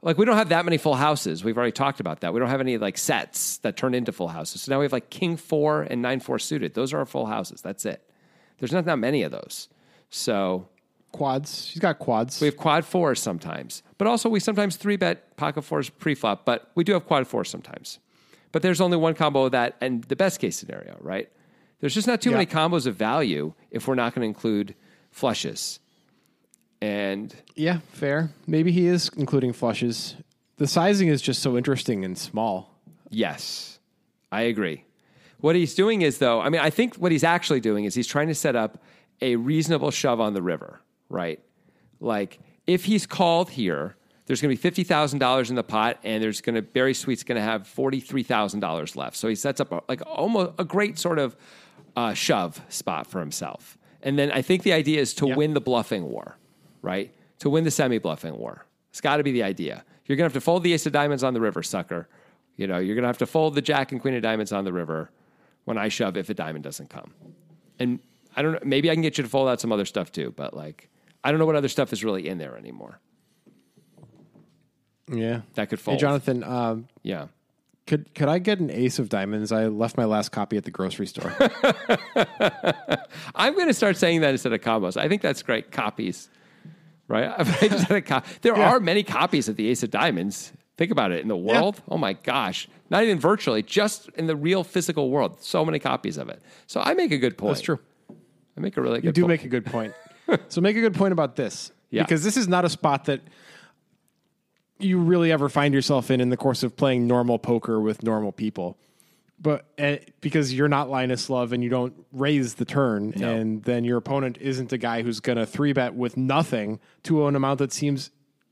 Speaker 1: like we don't have that many full houses. We've already talked about that. We don't have any like sets that turn into full houses. So now we have like king four and nine four suited. Those are our full houses. That's it. There's not that many of those. So
Speaker 2: Quads. She's got quads.
Speaker 1: we have quad fours sometimes, but also we sometimes three bet pocket fours pre-flop. But we do have quad fours sometimes. But there's only one combo of that, and the best case scenario, right? There's just not too
Speaker 2: Yeah.
Speaker 1: many combos of value if we're not going to include flushes. And
Speaker 2: Yeah, fair. Maybe he is including flushes. The sizing is just so interesting and small.
Speaker 1: Yes, I agree. What he's doing is, though, I mean, I think what he's actually doing is he's trying to set up a reasonable shove on the river, right? Like, if he's called here, there's going to be fifty thousand dollars in the pot, and there's going to Berri Sweet's going to have forty three thousand dollars left. So he sets up a, like almost a great sort of uh, shove spot for himself. And then I think the idea is to
Speaker 2: Yep.
Speaker 1: win the bluffing war, right? To win the semi bluffing war. It's got to be the idea. You're going to have to fold the ace of diamonds on the river, sucker. You know, you're going to have to fold the jack and queen of diamonds on the river when I shove if a diamond doesn't come. And I don't know, maybe I can get you to fold out some other stuff too, but like, I don't know what other stuff is really in there anymore
Speaker 2: Yeah.
Speaker 1: that could fold. Hey.
Speaker 2: Jonathan, um,
Speaker 1: Yeah.
Speaker 2: Could could I get an ace of diamonds? I left my last copy at the grocery store.
Speaker 1: I'm going to start saying that instead of combos. I think that's great. Copies, right? I just had a co- there
Speaker 2: Yeah.
Speaker 1: are many copies of the Ace of Diamonds. Think about it in the world. Oh my gosh. Not even virtually, just in the real physical world. So many copies of it. So I make a good point.
Speaker 2: That's true.
Speaker 1: I make a really good point.
Speaker 2: You do
Speaker 1: point.
Speaker 2: make a good point. so make a good point about this.
Speaker 1: Yeah.
Speaker 2: Because this is not a spot that you really ever find yourself in in the course of playing normal poker with normal people. But uh, because you're not Linus Love and you don't raise the turn, and then your opponent isn't a guy who's going to three bet with nothing to an amount that seems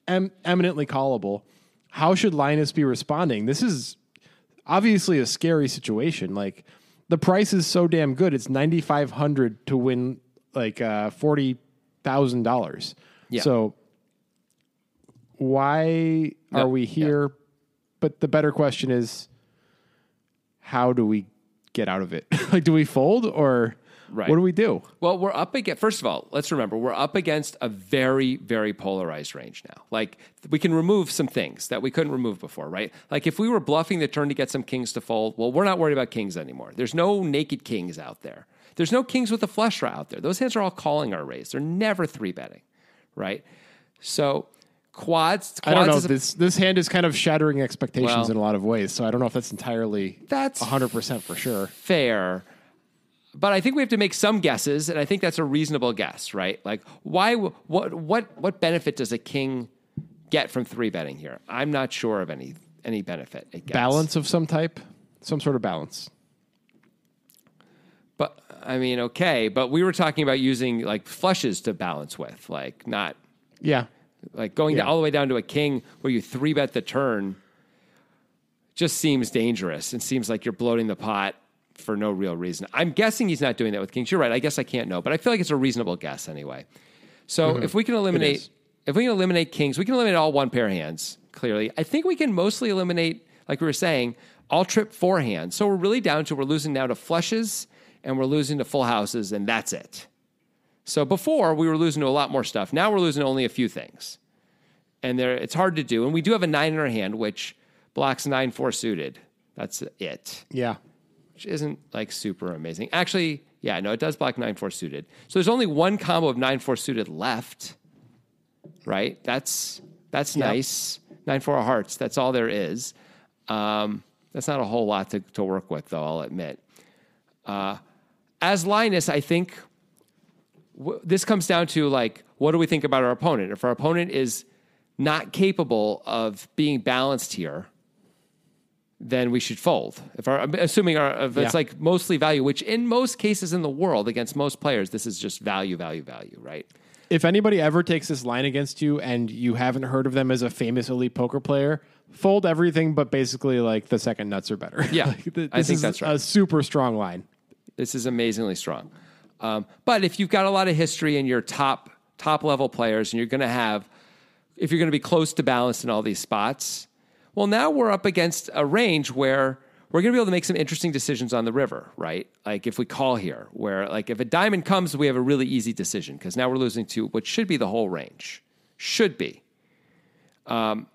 Speaker 2: em- eminently callable. How should Linus be responding? This is obviously a scary situation. Like the price is so damn good; it's ninety five hundred to win like uh, forty thousand dollars.
Speaker 1: Yeah.
Speaker 2: So why are we here? But the better question is, how do we get out of it? like, do we fold or
Speaker 1: Right.
Speaker 2: what do we do?
Speaker 1: Well, we're up against, first of all, let's remember, we're up against a very, very polarized range now. Like, we can remove some things that we couldn't remove before, right? Like, if we were bluffing the turn to get some kings to fold, well, we're not worried about kings anymore. There's no naked kings out there. There's no kings with a flush draw out there. Those hands are all calling our raise. They're never three betting, right? So, quads, quads
Speaker 2: I don't know.
Speaker 1: a-
Speaker 2: This this hand is kind of shattering expectations
Speaker 1: Well-
Speaker 2: in a lot of ways. So I don't know if that's entirely
Speaker 1: That's
Speaker 2: hundred percent for sure.
Speaker 1: fair. But I think we have to make some guesses, and I think that's a reasonable guess, right? Like, why? What? What? What benefit does a king get from three betting here? I'm not sure of any any benefit. it gets.
Speaker 2: Balance of some type, some sort of balance.
Speaker 1: but I mean, okay. But we were talking about using like flushes to balance with, like not
Speaker 2: Yeah,
Speaker 1: like going
Speaker 2: Yeah.
Speaker 1: all the way down to a king where you three bet the turn. Just seems dangerous and seems like you're bloating the pot for no real reason. I'm guessing he's not doing that with kings. You're right. I guess I can't know, but I feel like it's a reasonable guess anyway. So mm-hmm. if we can eliminate if we can eliminate kings, we can eliminate all one pair hands, clearly. I think we can mostly eliminate, like we were saying, all trip four hands. So we're really down to we're losing now to flushes and we're losing to full houses, and that's it. So before we were losing to a lot more stuff. Now we're losing only a few things. And there it's hard to do. And we do have a nine in our hand, which blocks nine four suited. That's it
Speaker 2: yeah.
Speaker 1: which isn't like super amazing. Actually, yeah, no, it does block nine four suited. So there's only one combo of nine four suited left. Right? That's that's nice. Nine four of hearts. That's all there is. Um, that's not a whole lot to, to work with, though. I'll admit. Uh, as Linus, I think w- this comes down to like, what do we think about our opponent? If our opponent is not capable of being balanced here, then we should fold. If our, assuming our, if it's
Speaker 2: Yeah.
Speaker 1: like mostly value, which in most cases in the world against most players, this is just value, value, value, right?
Speaker 2: If anybody ever takes this line against you and you haven't heard of them as a famous elite poker player, fold everything but basically like the second nuts are better.
Speaker 1: Yeah,
Speaker 2: Like, th-
Speaker 1: I think that's right.
Speaker 2: A super strong line.
Speaker 1: This is amazingly strong. Um, but if you've got a lot of history and you're top top level players, and you're going to have, if you're going to be close to balanced in all these spots, well, now we're up against a range where we're going to be able to make some interesting decisions on the river, right? Like if we call here, where like if a diamond comes, we have a really easy decision because now we're losing to what should be the whole range, should be. Um,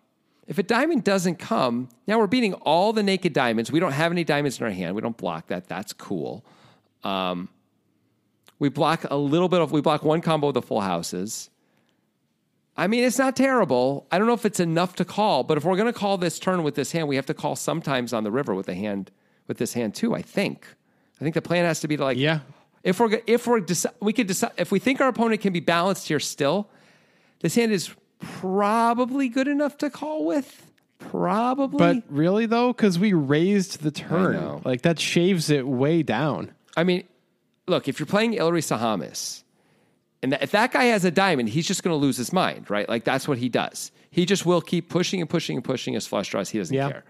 Speaker 1: if a diamond doesn't come, now we're beating all the naked diamonds. We don't have any diamonds in our hand. We don't block that. That's cool. Um, we block a little bit of, we block one combo of the full houses. I mean, it's not terrible. I don't know if it's enough to call, but if we're going to call this turn with this hand, we have to call sometimes on the river with the hand, with this hand too. I think. I think the plan has to be to like,
Speaker 2: Yeah.
Speaker 1: If we're if we're deci- we could decide if we think our opponent can be balanced here still, this hand is probably good enough to call with. Probably,
Speaker 2: But really though, because we raised the turn, like that shaves it way down.
Speaker 1: I mean, look, if you're playing Ilari Sahamies And if that guy has a diamond, he's just going to lose his mind, right? Like that's what he does. He just will keep pushing and pushing and pushing his flush draws. He doesn't
Speaker 2: Yeah.
Speaker 1: care.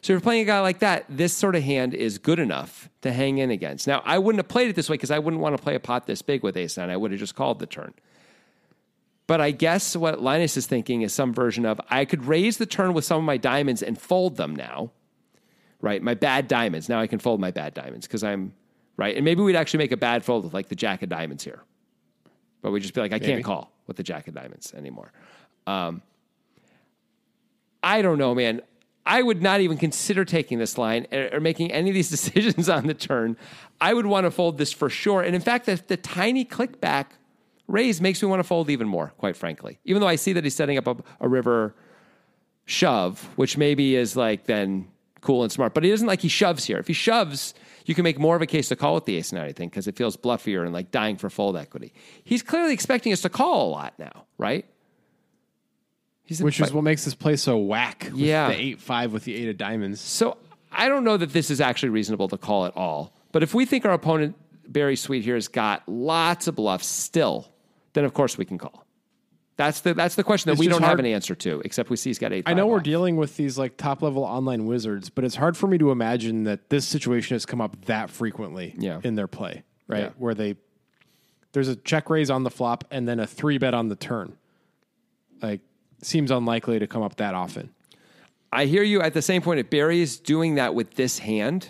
Speaker 1: So if you're playing a guy like that, this sort of hand is good enough to hang in against. Now, I wouldn't have played it this way because I wouldn't want to play a pot this big with ace nine. I would have just called the turn. But I guess what Linus is thinking is some version of I could raise the turn with some of my diamonds and fold them now, right? My bad diamonds. Now I can fold my bad diamonds because I'm right. And maybe we'd actually make a bad fold with like the jack of diamonds here. But we'd just be like, I
Speaker 2: Maybe.
Speaker 1: can't call with the jack of diamonds anymore. Um, I don't know, man. I would not even consider taking this line or, or making any of these decisions on the turn. I would want to fold this for sure. And in fact, the, the tiny click back raise makes me want to fold even more, quite frankly. Even though I see that he's setting up a, a river shove, which maybe is like then cool and smart, but he doesn't like he shoves here. If he shoves, you can make more of a case to call with the ace nine, I think, because it feels bluffier and like dying for fold equity. He's clearly expecting us to call a lot now, right?
Speaker 2: Which is what makes this play so whack. With
Speaker 1: Yeah.
Speaker 2: the eight five with the eight of diamonds.
Speaker 1: So I don't know that this is actually reasonable to call at all. But if we think our opponent Berri Sweet here has got lots of bluffs still, then of course we can call. That's the that's the question that
Speaker 2: It's
Speaker 1: we don't have an answer to, except we see he's got eight.
Speaker 2: I know we're dealing with these like top level online wizards, but it's hard for me to imagine that this situation has come up that frequently
Speaker 1: Yeah.
Speaker 2: in their play, right?
Speaker 1: Yeah.
Speaker 2: Where they there's a check raise on the flop and then a three bet on the turn. Like seems unlikely to come up that often.
Speaker 1: I hear you at the same point. If Berri is doing that with this hand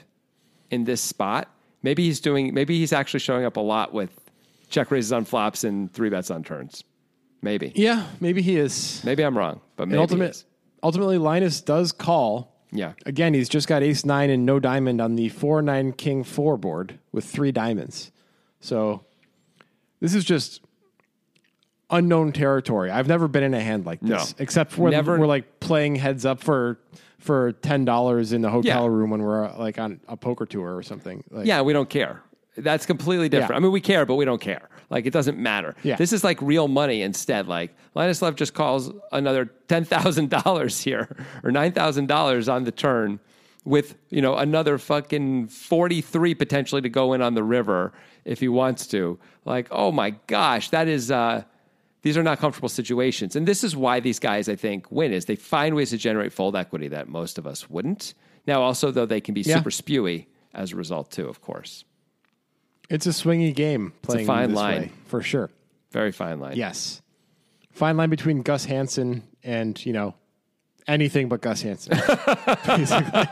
Speaker 1: in this spot, maybe he's doing maybe he's actually showing up a lot with check raises on flops and three bets on turns. Maybe.
Speaker 2: Yeah, maybe he is.
Speaker 1: Maybe I'm wrong, but maybe
Speaker 2: And
Speaker 1: he
Speaker 2: ultimate,
Speaker 1: is.
Speaker 2: ultimately, Linus does call.
Speaker 1: Yeah.
Speaker 2: Again, he's just got ace nine and no diamond on the four nine king four board with three diamonds. So this is just unknown territory. I've never been in a hand like this,
Speaker 1: No.
Speaker 2: except for when
Speaker 1: Never-
Speaker 2: we're like playing heads up for for ten dollars in the hotel
Speaker 1: Yeah.
Speaker 2: room when we're like on a poker tour or something. Like,
Speaker 1: Yeah, we don't care. That's completely different.
Speaker 2: Yeah.
Speaker 1: I mean, we care, but we don't care. Like, it doesn't matter.
Speaker 2: Yeah.
Speaker 1: This is like real money instead. Like, Linus Love just calls another $10,000 here or $9,000 on the turn with, you know, another fucking 43 potentially to go in on the river if he wants to. Like, oh my gosh, that is, uh, these are not comfortable situations. And this is why these guys, I think, win is they find ways to generate fold equity that most of us wouldn't. Now, also, though, they can be
Speaker 2: Yeah.
Speaker 1: super spewy as a result, too, of course.
Speaker 2: It's a swingy game playing
Speaker 1: fine
Speaker 2: this
Speaker 1: line.
Speaker 2: way, for sure.
Speaker 1: Very fine line.
Speaker 2: Yes, fine line between Gus Hansen and you know anything but Gus Hansen. basically.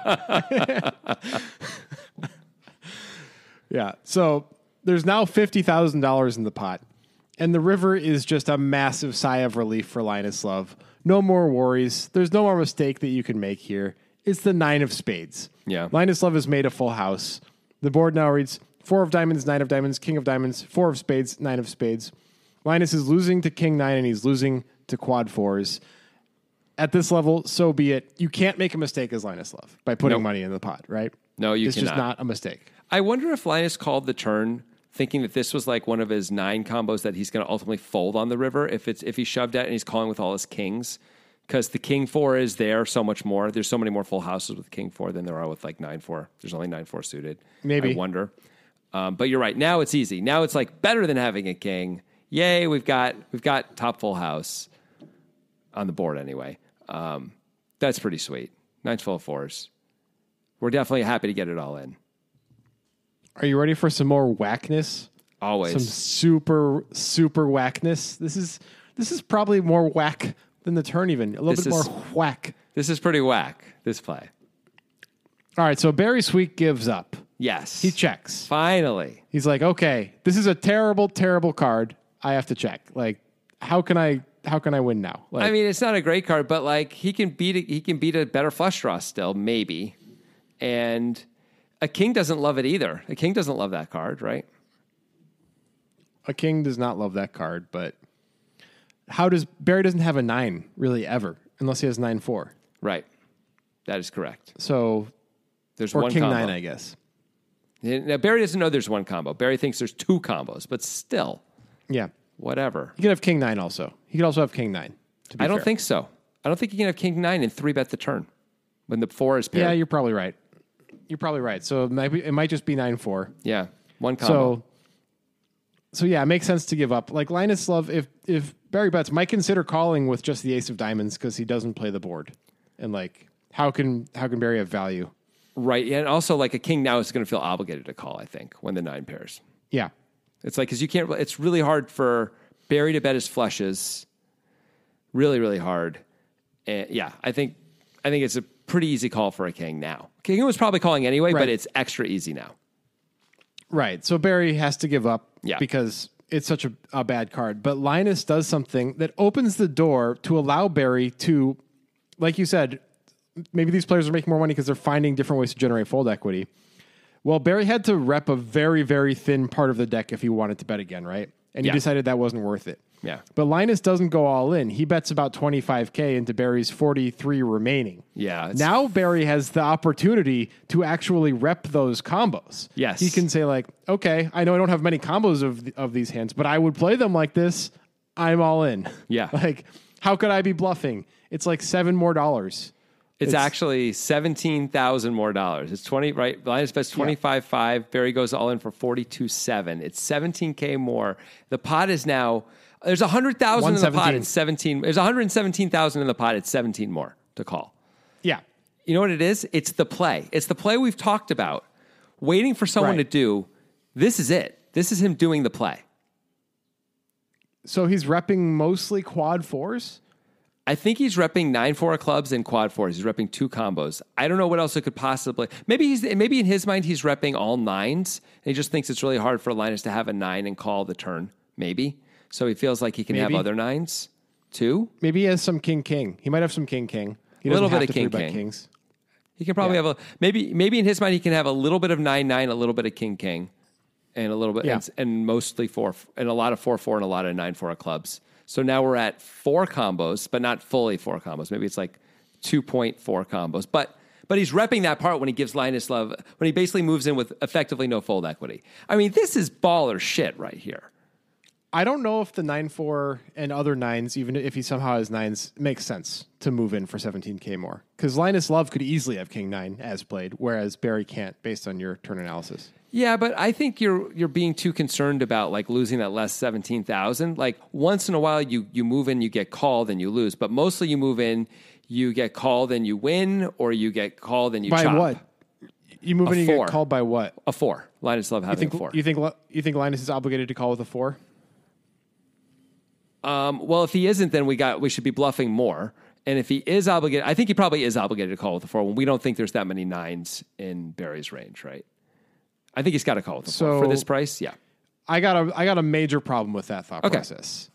Speaker 2: yeah. So there's now fifty thousand dollars in the pot, and the river is just a massive sigh of relief for Linus Love. No more worries. There's no more mistake that you can make here. It's the nine of spades.
Speaker 1: Yeah.
Speaker 2: Linus Love has made a full house. The board now reads four of diamonds, nine of diamonds, king of diamonds, four of spades, nine of spades. Linus is losing to king nine and he's losing to quad fours. At this level, so be it. You can't make a mistake as Linus Love by putting
Speaker 1: Nope.
Speaker 2: money in the pot, right?
Speaker 1: No, you
Speaker 2: It's just not a mistake.
Speaker 1: I wonder if Linus called the turn thinking that this was like one of his nine combos that he's going to ultimately fold on the river if it's if he shoved it and he's calling with all his kings because the king four is there so much more. There's so many more full houses with king four than there are with like nine four. There's only nine four suited.
Speaker 2: Maybe.
Speaker 1: I wonder. Um, but you're right. Now it's easy. Now it's like better than having a king. Yay! We've got we've got top full house on the board anyway. Um, that's pretty sweet. Nine's full of fours. We're definitely happy to get it all in.
Speaker 2: Are you ready for some more whackness?
Speaker 1: Always.
Speaker 2: Some super, super whackness. This is this is probably more whack than the turn, even a little
Speaker 1: This
Speaker 2: bit
Speaker 1: is-
Speaker 2: more whack.
Speaker 1: This is pretty whack, this play.
Speaker 2: All right, so Berri Sweet gives up.
Speaker 1: Yes.
Speaker 2: He checks.
Speaker 1: Finally.
Speaker 2: He's like, okay, this is a terrible, terrible card. I have to check. Like, how can I how can I win now? Like,
Speaker 1: I mean, it's not a great card, but like he can beat a, he can beat a better flush draw still, maybe. And a king doesn't love it either. A king doesn't love that card, right?
Speaker 2: a king does not love that card, but how does Berri doesn't have a nine really ever unless he has nine four.
Speaker 1: Right. That is correct.
Speaker 2: So
Speaker 1: There's
Speaker 2: or
Speaker 1: one
Speaker 2: king
Speaker 1: combo.
Speaker 2: nine, I guess.
Speaker 1: Now Berri doesn't know there's one combo. Berri thinks there's two combos, but still,
Speaker 2: Yeah,
Speaker 1: whatever.
Speaker 2: he could have king nine also. He could also have king nine. to be
Speaker 1: I don't
Speaker 2: fair.
Speaker 1: think so. I don't think you can have king nine and three bet the turn when the four is paired.
Speaker 2: Yeah, you're probably right. You're probably right. So maybe it might just be nine four.
Speaker 1: yeah. One combo.
Speaker 2: So so yeah, it makes sense to give up. Like Linus Love, if if Berri bets, might consider calling with just the ace of diamonds because he doesn't play the board, and like how can how can Berri have value?
Speaker 1: Right. And also, like a king now is going to feel obligated to call, I think, when the nine pairs.
Speaker 2: Yeah,
Speaker 1: It's like, because you can't, it's really hard for Berri to bet his flushes. Really, really hard. And yeah, I think, I think it's a pretty easy call for a king now. King was probably calling anyway, but it's extra easy now.
Speaker 2: right. So Berri has to give up
Speaker 1: Yeah.
Speaker 2: because it's such a, a bad card. But Linus does something that opens the door to allow Berri to, like you said, maybe these players are making more money because they're finding different ways to generate fold equity. Well, Berri had to rep a very, very thin part of the deck if he wanted to bet again, right? And he decided that wasn't worth it.
Speaker 1: Yeah.
Speaker 2: But Linus doesn't go all in. He bets about 25K into Berri's 43 remaining.
Speaker 1: Yeah,
Speaker 2: Now Berri has the opportunity to actually rep those combos.
Speaker 1: Yes.
Speaker 2: He can say, like, okay, I know I don't have many combos of, of these hands, but I would play them like this. I'm all in.
Speaker 1: Yeah.
Speaker 2: Like, how could I be bluffing? It's like seven more dollars.
Speaker 1: It's,
Speaker 2: It's-
Speaker 1: actually seventeen thousand more dollars. It's twenty right. Linus bets twenty five five. Berri goes all in for forty two seven. It's seventeen k more. The pot is now there's hundred thousand in the pot.
Speaker 2: 117.
Speaker 1: It's seventeen. There's one hundred seventeen thousand in the pot. It's seventeen more to call.
Speaker 2: Yeah.
Speaker 1: You know what it is? It's the play. It's the play we've talked about. Waiting for someone
Speaker 2: Right.
Speaker 1: to do. This is it. This is him doing the play.
Speaker 2: So he's repping mostly quad fours?
Speaker 1: I think he's repping nine four clubs and quad fours. He's repping two combos. I don't know what else it could possibly. Maybe he's maybe in his mind he's repping all nines, and he just thinks it's really hard for Linus to have a nine and call the turn. Maybe so he feels like he can have other nines too.
Speaker 2: Maybe he has some king king. He might have some king king. He
Speaker 1: A little bit of king, king.
Speaker 2: kings.
Speaker 1: He can probably
Speaker 2: Yeah.
Speaker 1: have a maybe maybe in his mind he can have a little bit of nine nine, a little bit of king king, and a little bit
Speaker 2: Yeah.
Speaker 1: and, and mostly four and a lot of four four and a lot of nine four clubs. So now we're at four combos, but not fully four combos. Maybe it's like two point four combos, but. But he's repping that part when he gives Linus Love, when he basically moves in with effectively no fold equity. I mean, this is baller shit right here.
Speaker 2: I don't know if the nine four and other nines, even if he somehow has nines, makes sense to move in for 17k more. Because Linus Love could easily have king nine as played, whereas Berri can't, based on your turn analysis.
Speaker 1: Yeah, but I think you're you're being too concerned about like losing that last seventeen thousand. Like once in a while, you you move in, you get called, and you lose. But mostly, you move in, you get called, and you win, or you get called and you
Speaker 2: By
Speaker 1: chop.
Speaker 2: what? You move
Speaker 1: A
Speaker 2: in and you
Speaker 1: four.
Speaker 2: get called by what?
Speaker 1: A four. Linus Love having
Speaker 2: Think,
Speaker 1: a four.
Speaker 2: you think you think Linus is obligated to call with a four?
Speaker 1: Um, well, if he isn't, then we got we should be bluffing more. And if he is obligated, I think he probably is obligated to call with a four. When we don't think there's that many nines in Berri's range, right? I think he's got to call with a four for this price. Yeah.
Speaker 2: I got a I got a major problem with that thought
Speaker 1: Okay.
Speaker 2: process.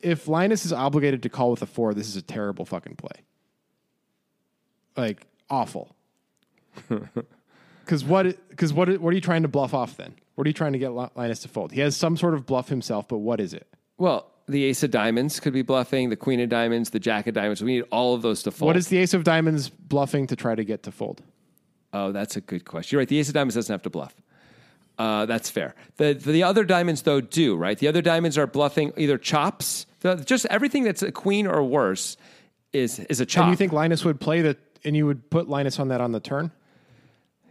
Speaker 2: If Linus is obligated to call with a four, this is a terrible fucking play. Like awful. Because what? Because what? What are you trying to bluff off then? What are you trying to get Linus to fold? He has some sort of bluff himself, but what is it?
Speaker 1: Well, the ace of diamonds could be bluffing. The queen of diamonds, the jack of diamonds. We need all of those to fold.
Speaker 2: What is the ace of diamonds bluffing to try to get to fold?
Speaker 1: Oh, that's a good question. You're right. The ace of diamonds doesn't have to bluff. Uh, that's fair. The the other diamonds though do right. The other diamonds are bluffing either chops. The, just everything that's a queen or worse is is a chop.
Speaker 2: And you think Linus would play that, and you would put Linus on that on the turn?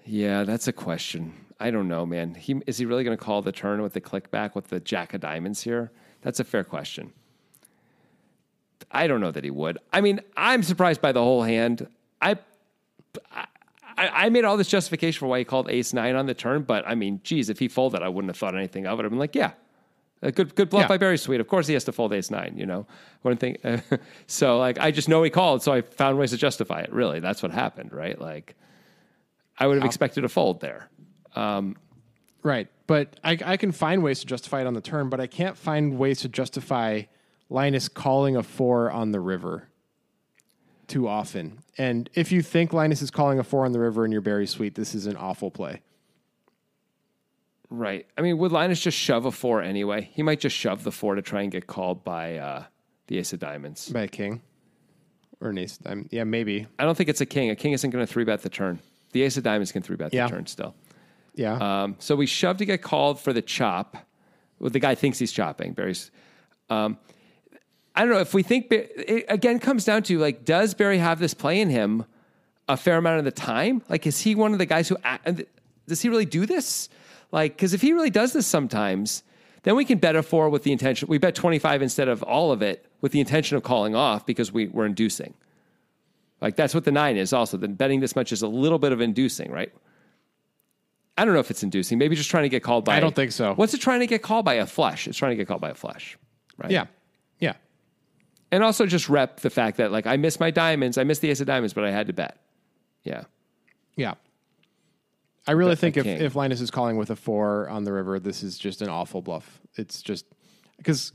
Speaker 1: Yeah, that's a question. I don't know, man. He is he really going to call the turn with the click back with the jack of diamonds here? That's a fair question. I don't know that he would. I mean, I'm surprised by the whole hand. I I, I made all this justification for why he called ace nine on the turn, but I mean, geez, if he folded, I wouldn't have thought anything of it. I'm like, yeah, a good good bluff
Speaker 2: Yeah.
Speaker 1: by Berri Sweet. Of course, he has to fold ace nine. You know, wouldn't think. so like, I just know he called, so I found ways to justify it. Really, that's what happened, right? Like, I would have expected a fold there.
Speaker 2: Um, right. But I, I can find ways to justify it on the turn, but I can't find ways to justify Linus calling a four on the river too often. And if you think Linus is calling a four on the river and you're Berri Sweet, this is an awful play.
Speaker 1: Right. I mean, would Linus just shove a four anyway? He might just shove the four to try and get called by uh, the ace of diamonds.
Speaker 2: By a king or an ace. I'm, yeah, maybe.
Speaker 1: I don't think it's a king. A king isn't going to three bet the turn. The ace of diamonds can three bet
Speaker 2: Yeah.
Speaker 1: the turn still.
Speaker 2: Yeah.
Speaker 1: Um, so we shove to get called for the chop. Well, the guy thinks he's chopping. Berri's. Um, I don't know if we think. It again comes down to like, does Berri have this play in him a fair amount of the time? Like, is he one of the guys who? Does he really do this? Like, because if he really does this sometimes, then we can bet a four with the intention. We bet 25 instead of all of it with the intention of calling off because we, we're inducing. Like, that's what the nine is also. Then betting this much is a little bit of inducing, right? I don't know if it's inducing. Maybe just trying to get called by.
Speaker 2: I don't think so.
Speaker 1: What's it trying to get called by? A flush. It's trying to get called by a flush, right?
Speaker 2: Yeah. Yeah.
Speaker 1: And also just rep the fact that, like, I missed my diamonds. I missed the ace of diamonds, but I had to bet. Yeah.
Speaker 2: Yeah. I really think if, if Linus is calling with a four on the river, this is just an awful bluff. It's just because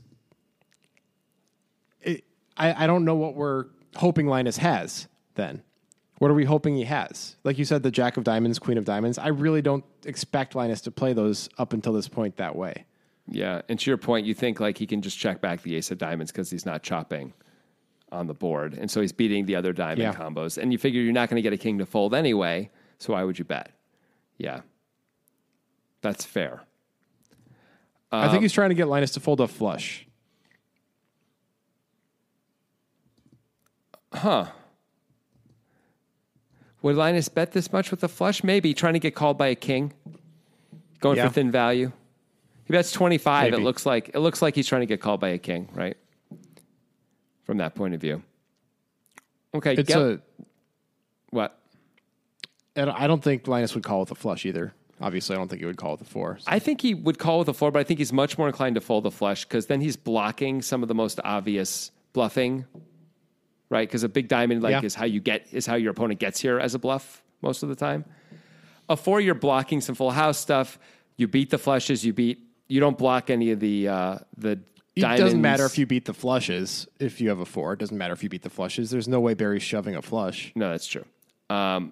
Speaker 2: it, I, I don't know what we're hoping Linus has then. What are we hoping he has? Like you said, the Jack of Diamonds, Queen of Diamonds. I really don't expect Linus to play those up until this point that way.
Speaker 1: Yeah, and to your point, you think like he can just check back the ace of diamonds because he's not chopping on the board, and so he's beating the other diamond
Speaker 2: Yeah.
Speaker 1: combos. And you figure you're not going to get a king to fold anyway, so why would you bet? Yeah, that's fair.
Speaker 2: I think um, he's trying to get Linus to fold a flush. Huh.
Speaker 1: Would Linus bet this much with a flush? Maybe trying to get called by a king, going
Speaker 2: Yeah.
Speaker 1: for thin value. He bets twenty five. It looks like it looks like he's trying to get called by a king, right? From that point of view. Okay,
Speaker 2: It's
Speaker 1: get-
Speaker 2: a.
Speaker 1: what?
Speaker 2: I don't- I don't think Linus would call with a flush either. Obviously, I don't think he would call with a four.
Speaker 1: I think he would call with a four, but I think he's much more inclined to fold the flush because then he's blocking some of the most obvious bluffing, right? Because a big diamond like
Speaker 2: Yeah.
Speaker 1: is how you get is how your opponent gets here as a bluff most of the time. A four, you're blocking some full house stuff. You beat the flushes. You beat. You don't block any of the uh, the
Speaker 2: It
Speaker 1: diamonds.
Speaker 2: doesn't matter if you beat the flushes if you have a four. It doesn't matter if you beat the flushes. There's no way Berri's shoving a flush.
Speaker 1: No, that's true. Um,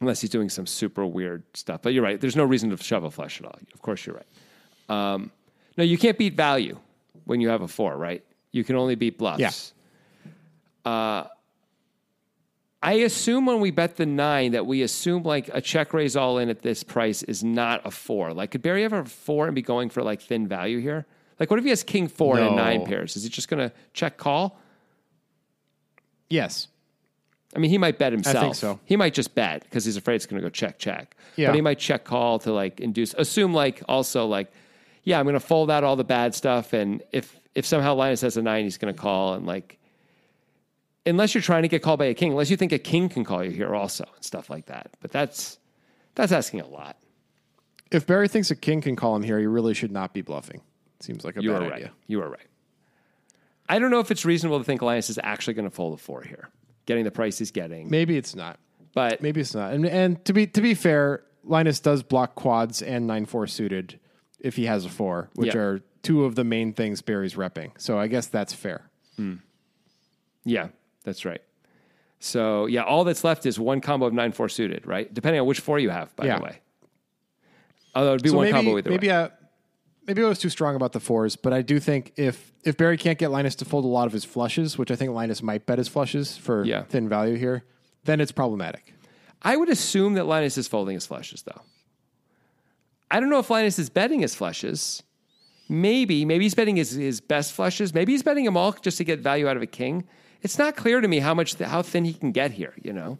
Speaker 1: unless he's doing some super weird stuff. But you're right. There's no reason to shove a flush at all. Of course, you're right. Um, no, you can't beat value when you have a four, right? You can only beat bluffs.
Speaker 2: Yeah.
Speaker 1: Uh, I assume when we bet the nine that we assume like a check raise all in at this price is not a four. Like, could Berri ever have a four and be going for like thin value here? Like, what if he has king four and a nine pairs? Is he just going to check call?
Speaker 2: Yes.
Speaker 1: I mean, he might bet himself.
Speaker 2: I think so.
Speaker 1: He might just bet because he's afraid it's going to go check check.
Speaker 2: Yeah.
Speaker 1: But he might check call to like induce. Assume like also like, yeah, I'm going to fold out all the bad stuff, and if if somehow Linus has a nine, he's going to call and like. Unless you're trying to get called by a king, unless you think a king can call you here also and stuff like that. But that's that's asking a lot.
Speaker 2: If Berri thinks a king can call him here, he really should not be bluffing. Seems like a
Speaker 1: You
Speaker 2: bad
Speaker 1: are right.
Speaker 2: idea.
Speaker 1: You are right. I don't know if it's reasonable to think Linus is actually going to fold a four here, getting the price he's getting.
Speaker 2: Maybe it's not.
Speaker 1: But
Speaker 2: Maybe it's not. And and to be to be fair, Linus does block quads and nine four suited if he has a four, which
Speaker 1: Yeah.
Speaker 2: are two of the main things Berri's repping. So I guess that's fair. Hmm.
Speaker 1: Yeah, that's right. So yeah, all that's left is one combo of nine four suited, right? Depending on which four you have, by
Speaker 2: Yeah.
Speaker 1: the way. Although it'd be
Speaker 2: So
Speaker 1: one
Speaker 2: maybe
Speaker 1: combo either
Speaker 2: maybe
Speaker 1: way.
Speaker 2: I maybe I was too strong about the fours, but I do think if if Berri can't get Linus to fold a lot of his flushes, which I think Linus might bet his flushes for
Speaker 1: Yeah.
Speaker 2: thin value here, then it's problematic.
Speaker 1: I would assume that Linus is folding his flushes, though. I don't know if Linus is betting his flushes. Maybe, maybe he's betting his, his best flushes. Maybe he's betting them all just to get value out of a king. It's not clear to me how much how thin he can get here. You know.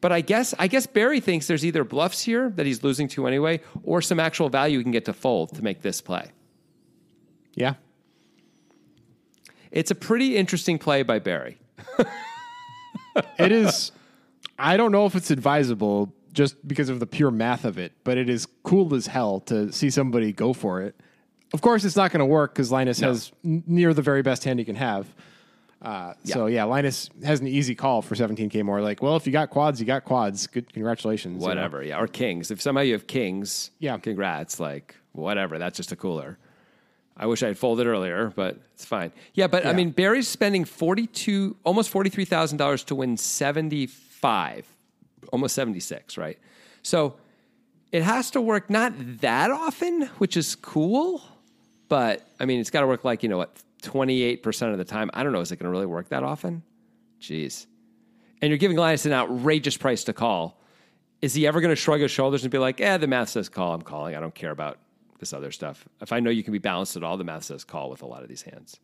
Speaker 1: But I guess I guess Berri thinks there's either bluffs here that he's losing to anyway, or some actual value he can get to fold to make this play.
Speaker 2: Yeah.
Speaker 1: It's a pretty interesting play by Berri.
Speaker 2: It is I don't know if it's advisable just because of the pure math of it, but it is cool as hell to see somebody go for it. Of course, it's not going to work because Linus has n- near the very best hand he can have. Uh, So yeah, Linus has an easy call for 17k more. Like, well, if you got quads, you got quads. Good, congratulations. you know?
Speaker 1: Whatever, yeah, or kings. If somehow you have kings,
Speaker 2: Yeah.
Speaker 1: congrats. Like whatever, that's just a cooler. I wish I had folded earlier, but it's fine. Yeah, but I mean, Berri's spending forty two, almost forty three thousand dollars to win seventy five, almost seventy six, right? So it has to work not that often, which is cool, but I mean, it's got to work like you know what twenty eight percent of the time. I don't know, is it going to really work that often? Jeez. And you're giving Linus an outrageous price to call. Is he ever going to shrug his shoulders and be like, "Eh, the math says call. I'm calling. I don't care about this other stuff." If I know you can be balanced at all, the math says call with a lot of these hands.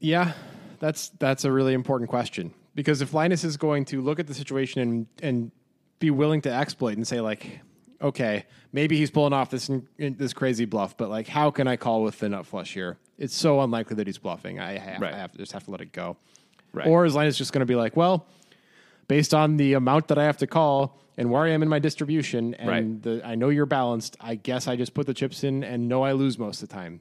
Speaker 2: Yeah, that's that's a really important question because if Linus is going to look at the situation and and be willing to exploit and say like, okay, maybe he's pulling off this this crazy bluff, but like, how can I call with the nut flush here? It's so unlikely that he's bluffing. I have,
Speaker 1: Right.
Speaker 2: I have to just have to let it go.
Speaker 1: Right.
Speaker 2: Or his line is just going to be like, well, based on the amount that I have to call and where I am in my distribution, and
Speaker 1: Right.
Speaker 2: the, I know you're balanced. I guess I just put the chips in and know I lose most of the time.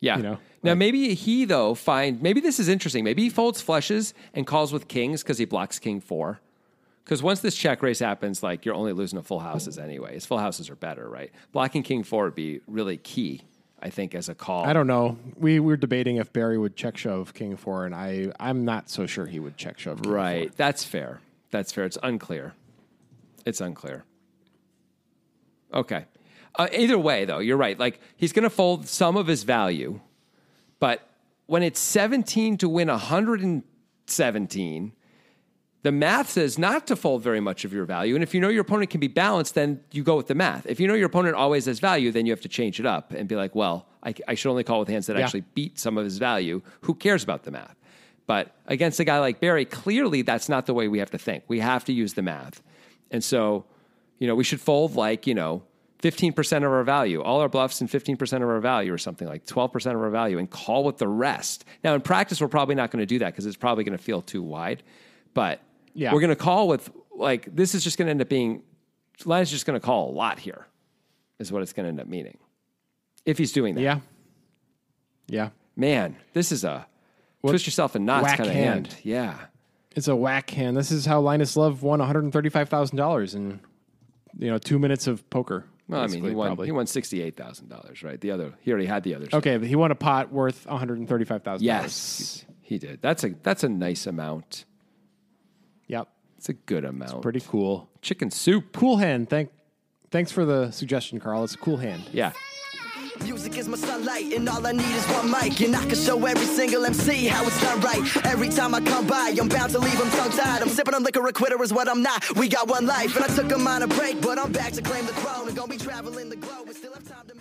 Speaker 1: Yeah.
Speaker 2: You know,
Speaker 1: now maybe he though find maybe this is interesting. Maybe he folds flushes and calls with kings because he blocks king four. Because once this check raise happens, like you're only losing to full houses anyways. Full houses are better, right? Blocking king four would be really key, I think, as a call.
Speaker 2: I don't know. We were debating if Berri would check shove king four, and I I'm not so sure he would check shove. King
Speaker 1: Right. That's fair. That's fair. It's unclear. It's unclear. Okay. Uh, either way, though, you're right. Like he's going to fold some of his value, but when it's 17 to win 117, the math says not to fold very much of your value. And if you know your opponent can be balanced, then you go with the math. If you know your opponent always has value, then you have to change it up and be like, well, I, I should only call with hands that
Speaker 2: Yeah.
Speaker 1: actually beat some of his value. Who cares about the math? But against a guy like Berri, clearly that's not the way we have to think. We have to use the math. And so, you know, we should fold like, you know, 15% of our value, all our bluffs and 15% of our value or something like 12% of our value and call with the rest. Now, in practice, we're probably not going to do that because it's probably going to feel too wide. But
Speaker 2: Yeah.
Speaker 1: we're going to call with, like, this is just going to end up being, Linus just going to call a lot here, is what it's going to end up meaning. If he's doing that.
Speaker 2: Yeah. Yeah.
Speaker 1: Man, this is a twist yourself in knots kind of hand.
Speaker 2: hand.
Speaker 1: Yeah.
Speaker 2: It's a whack hand. This is how Linus Love won one hundred thirty five thousand dollars in you know two minutes of poker.
Speaker 1: Well, I mean, he won,
Speaker 2: probably.
Speaker 1: he won $68,000, right? The other, he already had the others.
Speaker 2: Okay, but he won a pot worth one hundred thirty five thousand.
Speaker 1: Yes, he did. That's a that's a nice amount.
Speaker 2: Yep.
Speaker 1: It's a good amount.
Speaker 2: Pretty cool.
Speaker 1: chicken soup.
Speaker 2: Cool hand. Thank. Thanks for the suggestion, Carl. It's a cool hand.
Speaker 1: Yeah.
Speaker 3: Music is my sunlight, and all I need is one mic. And I can show every single MC how it's done right. Every time I come by, I'm bound to leave them tongue tied. I'm sipping on liquor, a quitter is what I'm not. We got one life, and I took a minor break, but I'm back to claim the throne. And gonna be traveling the globe, and still have time.